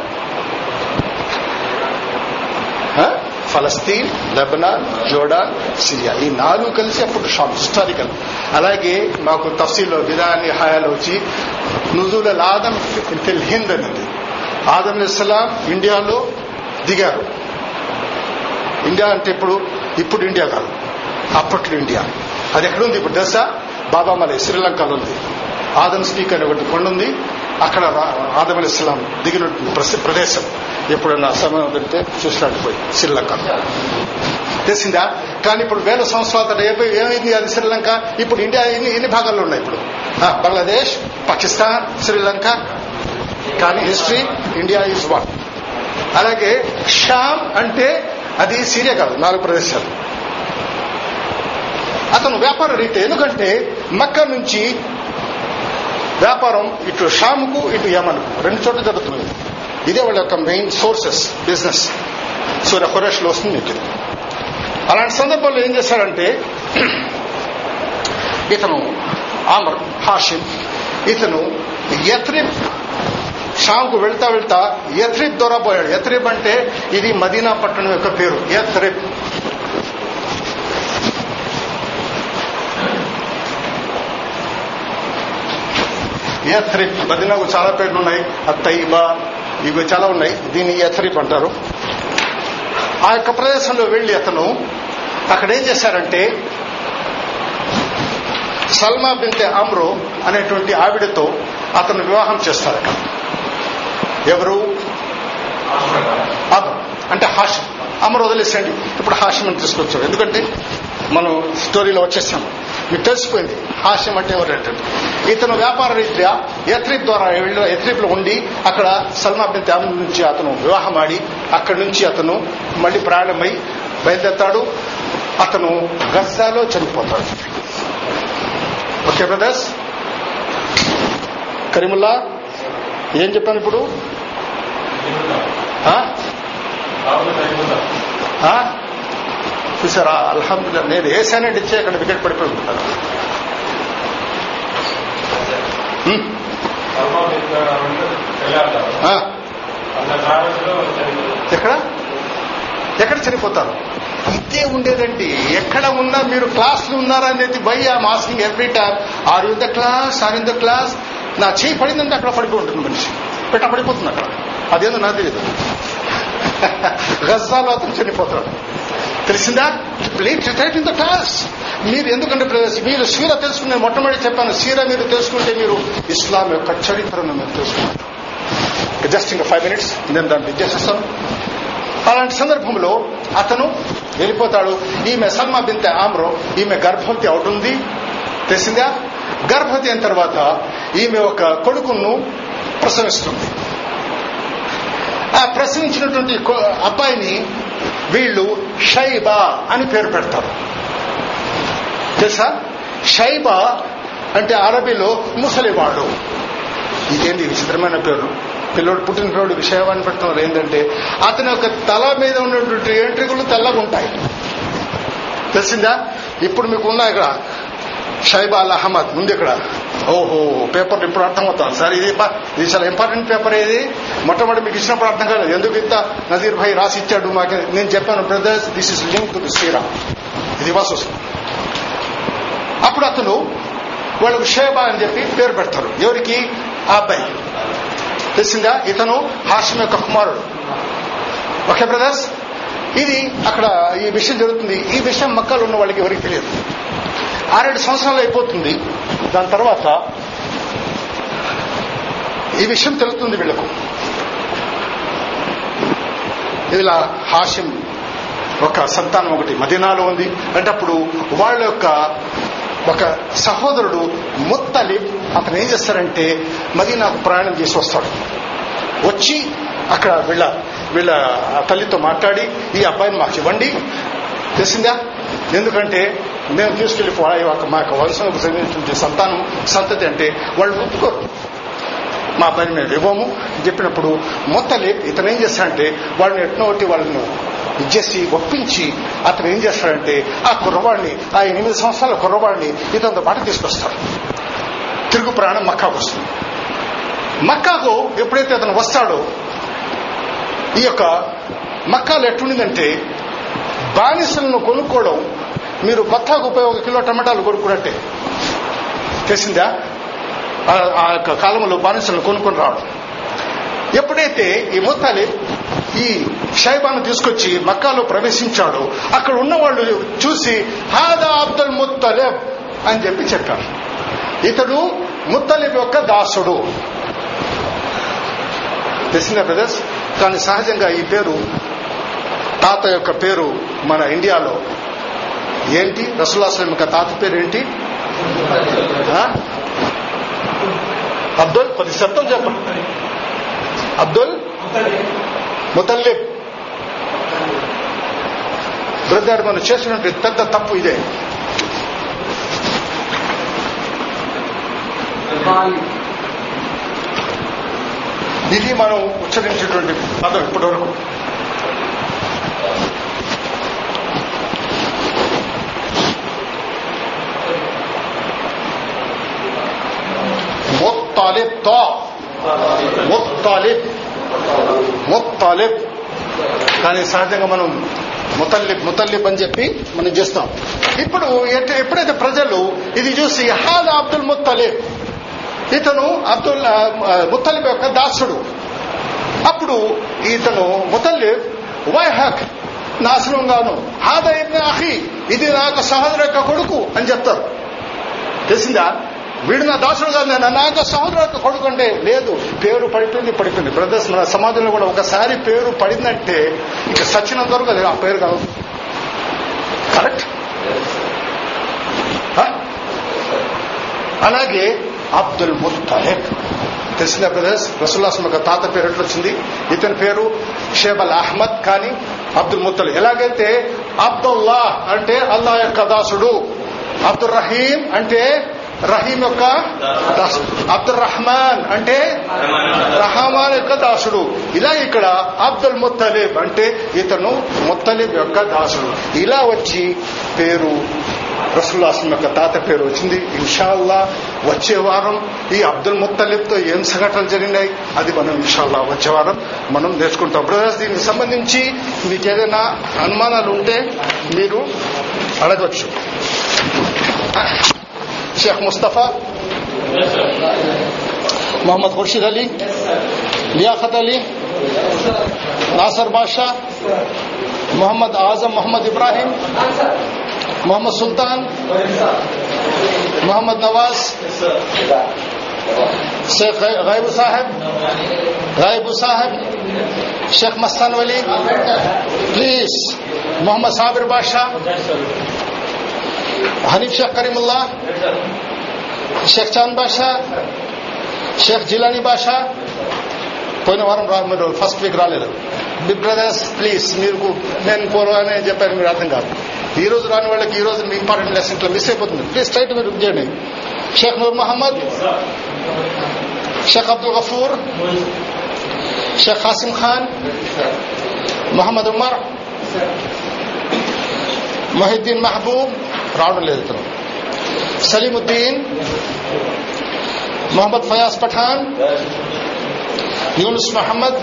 ఆ? ఫలస్తీన్ లెబనాన్ జోర్డాన్ సిరియా. ఈ నాలుగు కలిసి అప్పుడు షామ్ హిస్టారికల్. అలాగే మాకు తఫ్సీల్లో విధాని హయాలు వచ్చి నుజుల ఆదం తెల్ హింద్ అనేది. ఆదం ఇస్లాం ఇండియాలో దిగారు. ఇండియా అంటే ఇప్పుడు ఇప్పుడు ఇండియా కాదు. అప్పట్లో ఇండియా. అది ఎక్కడుంది? ఇప్పుడు దశ బాబామలై శ్రీలంకలో ఉంది. ఆదం స్పీక్ అనే ఒకటి కొండ ఉంది అక్కడ ఆదం ఇస్లాం దిగిన ప్రదేశం. ఎప్పుడన్నా సమయం దొరికితే చూసినట్టు పోయి శ్రీలంక. తెలిసిందా? కానీ ఇప్పుడు వేల సంవత్సరాల తర్వాత ఏమైంది అది శ్రీలంక? ఇప్పుడు ఇండియా ఎన్ని ఎన్ని భాగాల్లో ఉన్నాయి ఇప్పుడు? బంగ్లాదేశ్ పాకిస్తాన్ శ్రీలంక. కానీ హిస్టరీ ఇండియా ఈజ్ వన్. అలాగే షామ్ అంటే అది సీరియా కాదు నాలుగు ప్రదేశాలు. అతను వ్యాపార రీతి ఎందుకంటే మక్క నుంచి వ్యాపారం ఇటు షాముకు ఇటు యమన్కు. రెండు చోట్ల జరుగుతుంది ఇదే వాళ్ళ యొక్క మెయిన్ సోర్సెస్ బిజినెస్ సూర్య ఖురేష్లో వస్తుంది మీకు అలాంటి సందర్భంలో ఏం చేశాడంటే ఇతను ఆమర్ హాషిమ్. ఇతను యత్రిబ్ షాంకు వెళ్తా వెళ్తా యత్రిబ్ ద్వారా పోయాడు యత్రిబ్ అంటే ఇది మదీనా పట్టణం యొక్క పేరు. యత్రిబ్. యథ్రిప్ మదీనాకు చాలా పేర్లు ఉన్నాయి అత్తయిబా ఇవి చాలా ఉన్నాయి. దీన్ని యథ్రిప్ అంటారు? ఆ యొక్క ప్రదేశంలో వెళ్ళి అతను అక్కడ ఏం చేశారంటే సల్మా బింతే అమ్రో అనేటువంటి ఆవిడతో అతను వివాహం చేస్తారు ఎవరు? అబ్. అంటే హాషం. అమర్ వదిలేసండి ఇప్పుడు హాస్యం అని తీసుకొచ్చాడు ఎందుకంటే మనం స్టోరీలో వచ్చేసాం. మీకు తెలిసిపోయింది. హాస్యం అంటే ఎవరు ఇతను వ్యాపార రీత్యా యత్రిప్ ద్వారా వెళ్ళి లో ఉండి అక్కడ సల్మా బిన్ నుంచి అతను వివాహం ఆడి అక్కడి నుంచి అతను మళ్ళీ ప్రయాణమై బయలుదేరతాడు. అతను గజాలో చనిపోతాడు. ఓకే బ్రదర్స్ కరీముల్లా ఏం చెప్పాను ఇప్పుడు? చూసారా అల్హమ్దుల్లా నేను వేసానంటే ఇచ్చే అక్కడ వికెట్ పడిపోయి ఉంటాను ఎక్కడ? ఎక్కడ చనిపోతారు? ఇదే ఉండేదండి. ఎక్కడ ఉన్నా మీరు క్లాస్లో ఉన్నారా అనేది by am asking every time are in the class are in the class నా చేయి పడిందంటే అక్కడ పడిపోయి ఉంటుంది మనిషి. పెట్ట పడిపోతుంది అక్కడ. అదేందో నాకు తెలియదు. గజ్జాలో అతను చనిపోతాడు. తెలిసిందా? ప్లీజ్ ఇన్ ద క్లాస్ మీరు ఎందుకంటే మీరు సీర తెలుసుకునే మొట్టమొదటి చెప్పాను సీర మీరు తెలుసుకుంటే మీరు ఇస్లాం యొక్క చరిత్రను మీరు తెలుసుకుంటారు. జస్ట్ ఇంకా ఫైవ్ మినిట్స్ నేను దాన్ని ఇచ్చేసేస్తాను అలాంటి సందర్భంలో అతను వెళ్ళిపోతాడు. ఈమె సల్మా బింతే ఆమ్రో ఈమె గర్భవతి అవుతుంది. తెలిసిందా? గర్భవతి అయిన తర్వాత ఈమె ఒక కొడుకును ప్రసవిస్తుంది. ఆ ప్రసవించినటువంటి అబ్బాయిని వీళ్ళు షైబా అని పేరు పెడతారు. తెలుసా? షైబా అంటే అరబీలో ముసలివాడు. ఇదేంటి విచిత్రమైన పేరు? పిల్లోడు పుట్టిన పిల్లోడు విషయాన్ని పెడుతున్నారు ఏంటంటే అతని యొక్క తల మీద ఉన్నటువంటి ఎంట్రికలు తెల్లగా ఉంటాయి. తెలిసిందా? ఇప్పుడు మీకు ఉన్నాయి ఇక్కడ. షైబా అల్ అహ్మద్ ముందు ఇక్కడ. ఓహో పేపర్ ఇప్పుడు అర్థమవుతాను సార్ ఇది ఇది చాలా ఇంపార్టెంట్ పేపర్ ఇది. మొట్టమొదటి మీకు ఇచ్చినప్పుడు అర్థం కాలేదు. ఎందుకు ఇంత నజీర్ భాయ్ రాసి ఇచ్చాడు మాకు? నేను చెప్పాను brothers this is link to Sriram ఇది వాసు అప్పుడు అతను వాళ్ళకు షేబా అని చెప్పి పేరు పెడతారు. ఎవరికి? ఆ అబ్బాయి. తెలిసిందా? ఇతను హాషిం యొక్క కుమారుడు. ఓకే బ్రదర్స్ ఇది అక్కడ ఈ విషయం జరుగుతుంది. ఈ విషయం మక్కలు ఉన్న వాళ్ళకి ఎవరికి తెలియదు. ఆరేడు సంవత్సరాలు అయిపోతుంది. దాని తర్వాత ఈ విషయం తెలుస్తుంది వీళ్ళకు. ఇలా హాషిం ఒక సంతానం ఒకటి మదీనాలో ఉంది. అంటే అప్పుడు వాళ్ళ యొక్క ఒక సహోదరుడు ముత్తలిబ్ అతను ఏం చేస్తారంటే మదీనాకు ప్రయాణం చేసి వస్తాడు. వచ్చి అక్కడ వీళ్ళ వీళ్ళ తల్లితో మాట్లాడి ఈ అబ్బాయిని మాకు ఇవ్వండి. తెలిసిందా? ఎందుకంటే మేము తీసుకెళ్ళి మా యొక్క వంశంకు సంబంధించిన సంతానం సంతతి అంటే వాళ్ళు ఒప్పుకోరు. మా పని మేము ఇవ్వము అని చెప్పినప్పుడు మొత్తం ఇతను ఏం చేస్తాడంటే వాళ్ళని ఎట్నోటి వాళ్ళను ఇచ్చేసి ఒప్పించి అతను ఏం చేస్తాడంటే ఆ కుర్రవాడిని ఆ ఎనిమిది సంవత్సరాల కుర్రవాడిని ఇతనితో పాటు తీసుకొస్తాడు తిరుగు ప్రయాణం మక్కాకు వస్తుంది. మక్కాకు ఎప్పుడైతే అతను వస్తాడో ఈ యొక్క మక్కాలు ఎట్లుండిందంటే బానిసలను కొనుక్కోవడం మీరు బత్తాకు పోయి ఒక కిలో టమాటాలు కొనుక్కున్నట్టే. తెలిసిందా? ఆ- యొక్క కాలంలో బానిసలను కొనుక్కొని రావడం. ఎప్పుడైతే ఈ ముత్తాలి ఈ షైబాను తీసుకొచ్చి మక్కాలో ప్రవేశించాడో అక్కడ ఉన్న వాళ్ళు చూసి హాదా అబ్దుల్ ముత్తలేబ్ అని చెప్పి చెప్పారు. ఇతడు ముత్తలిబ్ యొక్క దాసుడు. తెలిసిందా బ్రదర్స్ కానీ సహజంగా ఈ పేరు తాత యొక్క పేరు మన ఇండియాలో ఏంటి? రసూలాస్లం యొక్క తాత పేరు ఏంటి? అబ్దుల్ పది శబ్దం చెప్పండి అబ్దుల్ ముతల్లిబ్. బ్రదర్ మనం చేసినటువంటి పెద్ద తప్పు ఇదే. ఇది మనం ఉచ్చరించినటువంటి పదం ఇప్పటి వరకు ముత్తాలిబ్ తా ముత్తాలిబ్ ముత్తాలిబ్ కానీ సహజంగా మనం ముతల్లిబ్ ముతల్లిబ్ అని చెప్పి మనం చేస్తాం. ఇప్పుడు ఎప్పుడైతే ప్రజలు ఇది చూసి హాదా అబ్దుల్ ముత్తలిబ్. ఇతను అబ్దుల్ ముత్తలిబ్ యొక్క దాసుడు. అప్పుడు ఇతను ముతల్లిబ్ వైహక్ నాశనం గాను హాదా ఇబ్న అహి ఇది నాకు సహోదరు యొక్క కొడుకు అని చెప్తారు. తెలిసిందా? వీడు నా దాసుడు కాదు నేను నా యొక్క సహోదరు కొడుకండి లేదు పేరు పడిపోయింది పడిపోయింది. బ్రదర్స్ మన సమాజంలో కూడా ఒకసారి పేరు పడిందంటే ఇక సచ్చినంత వరకు అది ఆ పేరు కాదు. కరెక్ట్ అలాగే అబ్దుల్ ముత్తలిబ్ తెలిసిందా బ్రదర్స్ రసూల్లాసం యొక్క తాత పేరు ఎట్లా వచ్చింది ఇతని పేరు షేబల్ అహ్మద్ కానీ అబ్దుల్ ముత్తలిబ్. ఎలాగైతే అబ్దుల్లా అంటే అల్లా యొక్క దాసుడు అబ్దుల్ రహీం అంటే రహీం యొక్క దాసుడు అబ్దుల్ రహమాన్ అంటే రహమాన్ యొక్క దాసుడు. ఇలా ఇక్కడ అబ్దుల్ ముత్తలిబ్ అంటే ఇతను ముత్తలిబ్ యొక్క దాసుడు. ఇలా వచ్చి పేరు రసుల్లాసం యొక్క తాత పేరు వచ్చింది. ఇన్షాల్లా వచ్చే వారం ఈ అబ్దుల్ ముత్తలిబ్తో ఏం సంఘటనలు జరిగినాయి అది మనం ఇన్షాల్లా వచ్చే వారం మనం నేర్చుకుంటాం. బ్రదర్స్ దీనికి సంబంధించి మీకు ఏదైనా అనుమానాలు ఉంటే మీరు అడగచ్చు شیخ مصطفیٰ، محمد خورشید علی، لیاقت علی، ناصر بادشاہ، محمد اعظم محمد ابراہیم، محمد سلطان، محمد نواز، شیخ غائب صاحب غائب صاحب، شیخ مستان ولی پلیز محمد صابر بادشاہ حنيف شيخ كريم الله شيخ چاند باشا شيخ جيلاني باشا పోయిన వారం రా మీరు ఫస్ట్ వీక్ రాలేదు బిగ్ బ్రదర్స్ ప్లీజ్ మీకు నేను పూర్వనే చెప్పాను మీరు అర్థం కాదు ఈ రోజు రాని వాళ్ళకి ఈ రోజు ఇంపార్టెంట్ లెసన్ ఇట్లా మిస్ అయిపోతుంది ప్లీజ్ టైట్ మీరు చేయండి షేక్ నూర్ మహమ్మద్ షేక్ అబ్దుల్ గఫూర్ షేక్ హాసిం ఖాన్ محمد عمر محي الدين محبوب రావడం లేదు ఇతను. సలీముద్దీన్ మొహమ్మద్ ఫయాజ్ పఠాన్ యూనుస్ మహమ్మద్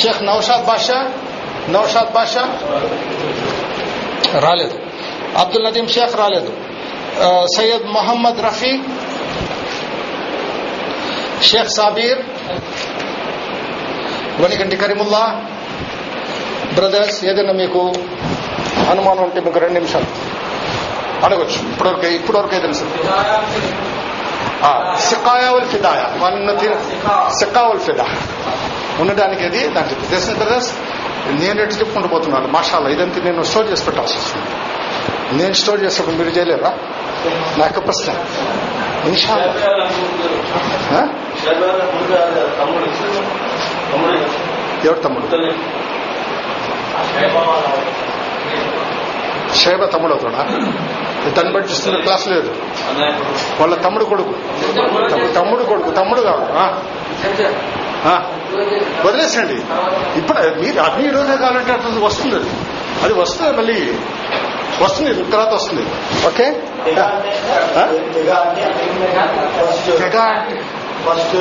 షేక్ నౌషాద్ బాషా నౌషాద్ బాషా రాలేదు. అబ్దుల్ నదీం షేక్ రాలేదు. సయ్యద్ మొహమ్మద్ రఫీ షేక్ సాబీర్ వనికంటి కరీముల్లా బ్రదర్స్ ఏదైనా మీకు అనుమానం ఉంటే మీకు రెండు నిమిషాలు. అడగచ్చు. ఇప్పటివరకు ఇప్పటివరకే తెలుసు. సరే ఫిదాయ వన్ సికా ఫిదా ఉండడానికి అది దానికి తెలిసిన బ్రదర్స్ నేను ఎట్టు చెప్పుకుంటూ పోతున్నాను. మాషాల్లో ఇదంతా నేను స్టోర్ చేసి పెట్టాల్సి వస్తుంది. నేను స్టోర్ చేసేప్పుడు మీరు చేయలేరా? నాకు ప్రశ్న. ఇన్షాల్లా. ఎవరు తమ్ముడు? షేబ తమ్ముడు అవుతాడా? దాన్ని బట్టి చూస్తున్న క్లాస్ లేదు. వాళ్ళ తమ్ముడు కొడుకు. తమ్ముడు- కొడుకు తమ్ముడు కాదు. వదిలేసండి ఇప్పుడు మీరు అన్ని ఈ రోజే కావాలంటే అట్లా వస్తుంది అది. అది వస్తుంది మళ్ళీ. వస్తుంది తర్వాత వస్తుంది. ఓకే? తెగ ఫస్ట్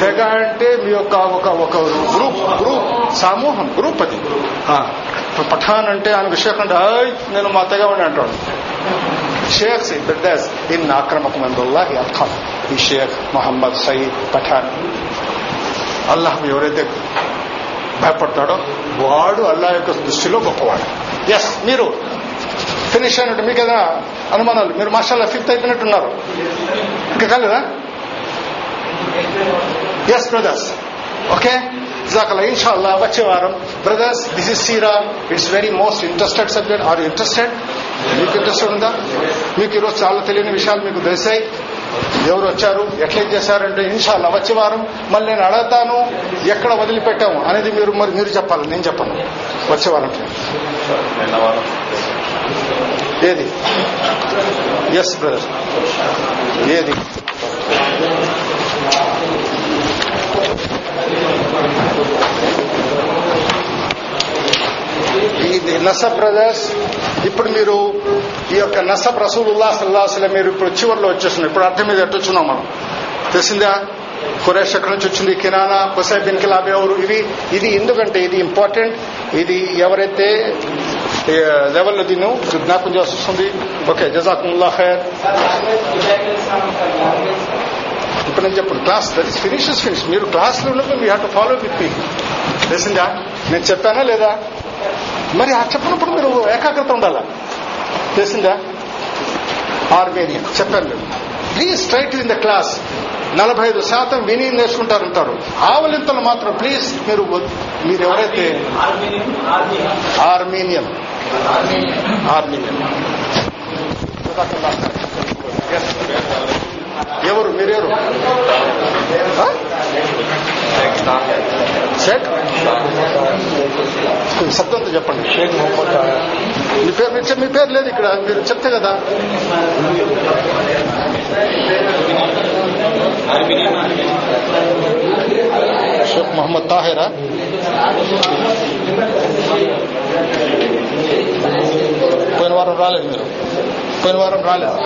తెగ అంటే మీ యొక్క ఒక ఒక గ్రూప్ గ్రూప్ సమూహం గ్రూప్ అది. ఇప్పుడు పఠాన్ అంటే ఆయన విషయకుండా అంటే నేను మా తెగవాడిని అంటాడు. షేక్స్ బ్రదర్స్ ఇన్ ఆక్రమక మందుల్లాహి అర్థం ఈ షేక్ మహమ్మద్ సయీద్ పఠాన్. అల్లాహ్ ఎవరైతే భయపడతాడో వాడు అల్లా యొక్క దృష్టిలో గొప్పవాడు. ఎస్ మీరు ఫినిష్ అయినట్టు మీకు ఏదైనా అనుమానాలు? మీరు మాషాల్లా ఫిఫ్త్ అయిపోయినట్టున్నారు. ఇంకా కాలేదా? ఎస్ బ్రదర్స్ ఓకే జాకలా ఇన్షాల్లా వచ్చే వారం brothers this is Sriram it's very most interested subject are interested మీకు ఇంట్రెస్ట్ ఉందా? మీకు ఈరోజు చాలా తెలియని విషయాలు మీకు తెలిసాయి. ఎవరు వచ్చారు? ఎట్లా చేశారంటే ఇన్షాల్లా వచ్చే వారం మళ్ళీ నేను అడగతాను ఎక్కడ వదిలిపెట్టాము అనేది మీరు మరి మీరు చెప్పాలి నేను చెప్పను. వచ్చే వారం ఏది? ఎస్ బ్రదర్ ఏది? ఇది నస బ్రదర్స్ ఇప్పుడు మీరు ఈ యొక్క నసబ్ రసూలుల్లా సల్లాహస్లం మీరు ఇప్పుడు చివరిలో వచ్చేస్తున్నాం ఇప్పుడు అర్థం మీద ఎట్టొచ్చున్నాం మనం? తెలిసిందా? కురేష్ ఎక్కడి నుంచి వచ్చింది? కిరానా హుసై బిన్ కిలాబ్ ఎవరు? ఇవి ఇది ఎందుకంటే ఇది ఇంపార్టెంట్. ఇది ఎవరైతే లెవెల్లో దీన్ని జ్ఞాపకం చేసి వస్తుంది. ఓకే జజాకుల్లా ఖైర్. ఇప్పుడు నేను చెప్పండి class that is finish is finish మీరు క్లాస్లో ఉన్నప్పుడు మీ have to follow with me తెలిసిందా? నేను చెప్పానా లేదా? మరి ఆ చెప్పినప్పుడు మీరు ఏకాగ్రత ఉండాలా? తెలిసిందా? ఆర్మేనియన్ చెప్పాను మీరు please try to in the class నలభై ఐదు శాతం విని నేర్చుకుంటారంటారు. ఆవలింతలు మాత్రం ప్లీజ్ మీరు మీరు ఎవరైతే ఆర్మేనియన్. ఆర్మేనియన్. Yes. ఎవరు? మీరెవరు? షేక్? శబ్దంతో చెప్పండి. షేక్ మొహమ్మద్ మీ పేరు మీ పేరు లేదు ఇక్కడ మీరు చెప్తే కదా. షేక్ మొహమ్మద్ తాహిరా? పోయిన వారం రాలేదు మీరు. పోయిన వారం రాలేదు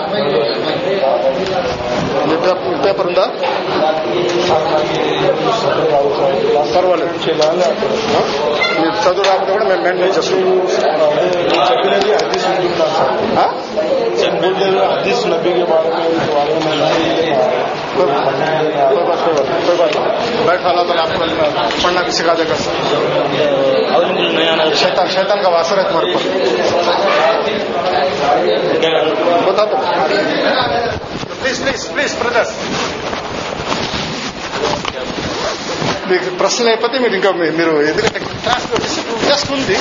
మీ పేపర్ ఉందా? పర్వాలేదు? మీరు చదువు రాకపోతే కూడా మేము మెయింటైన్ చేసుకుంటాం بیٹھ اللہ تعالیٰ آپ کو پڑھنا بھی سکھا دے گا شیطان شیطان کا واسر ہے تمہارے بتا دو پلیز پلیز پلیز بردرس మీకు ప్రశ్న అయిపోతే మీరు ఇంకా మీరు ఎందుకంటే క్లాస్ ఉంది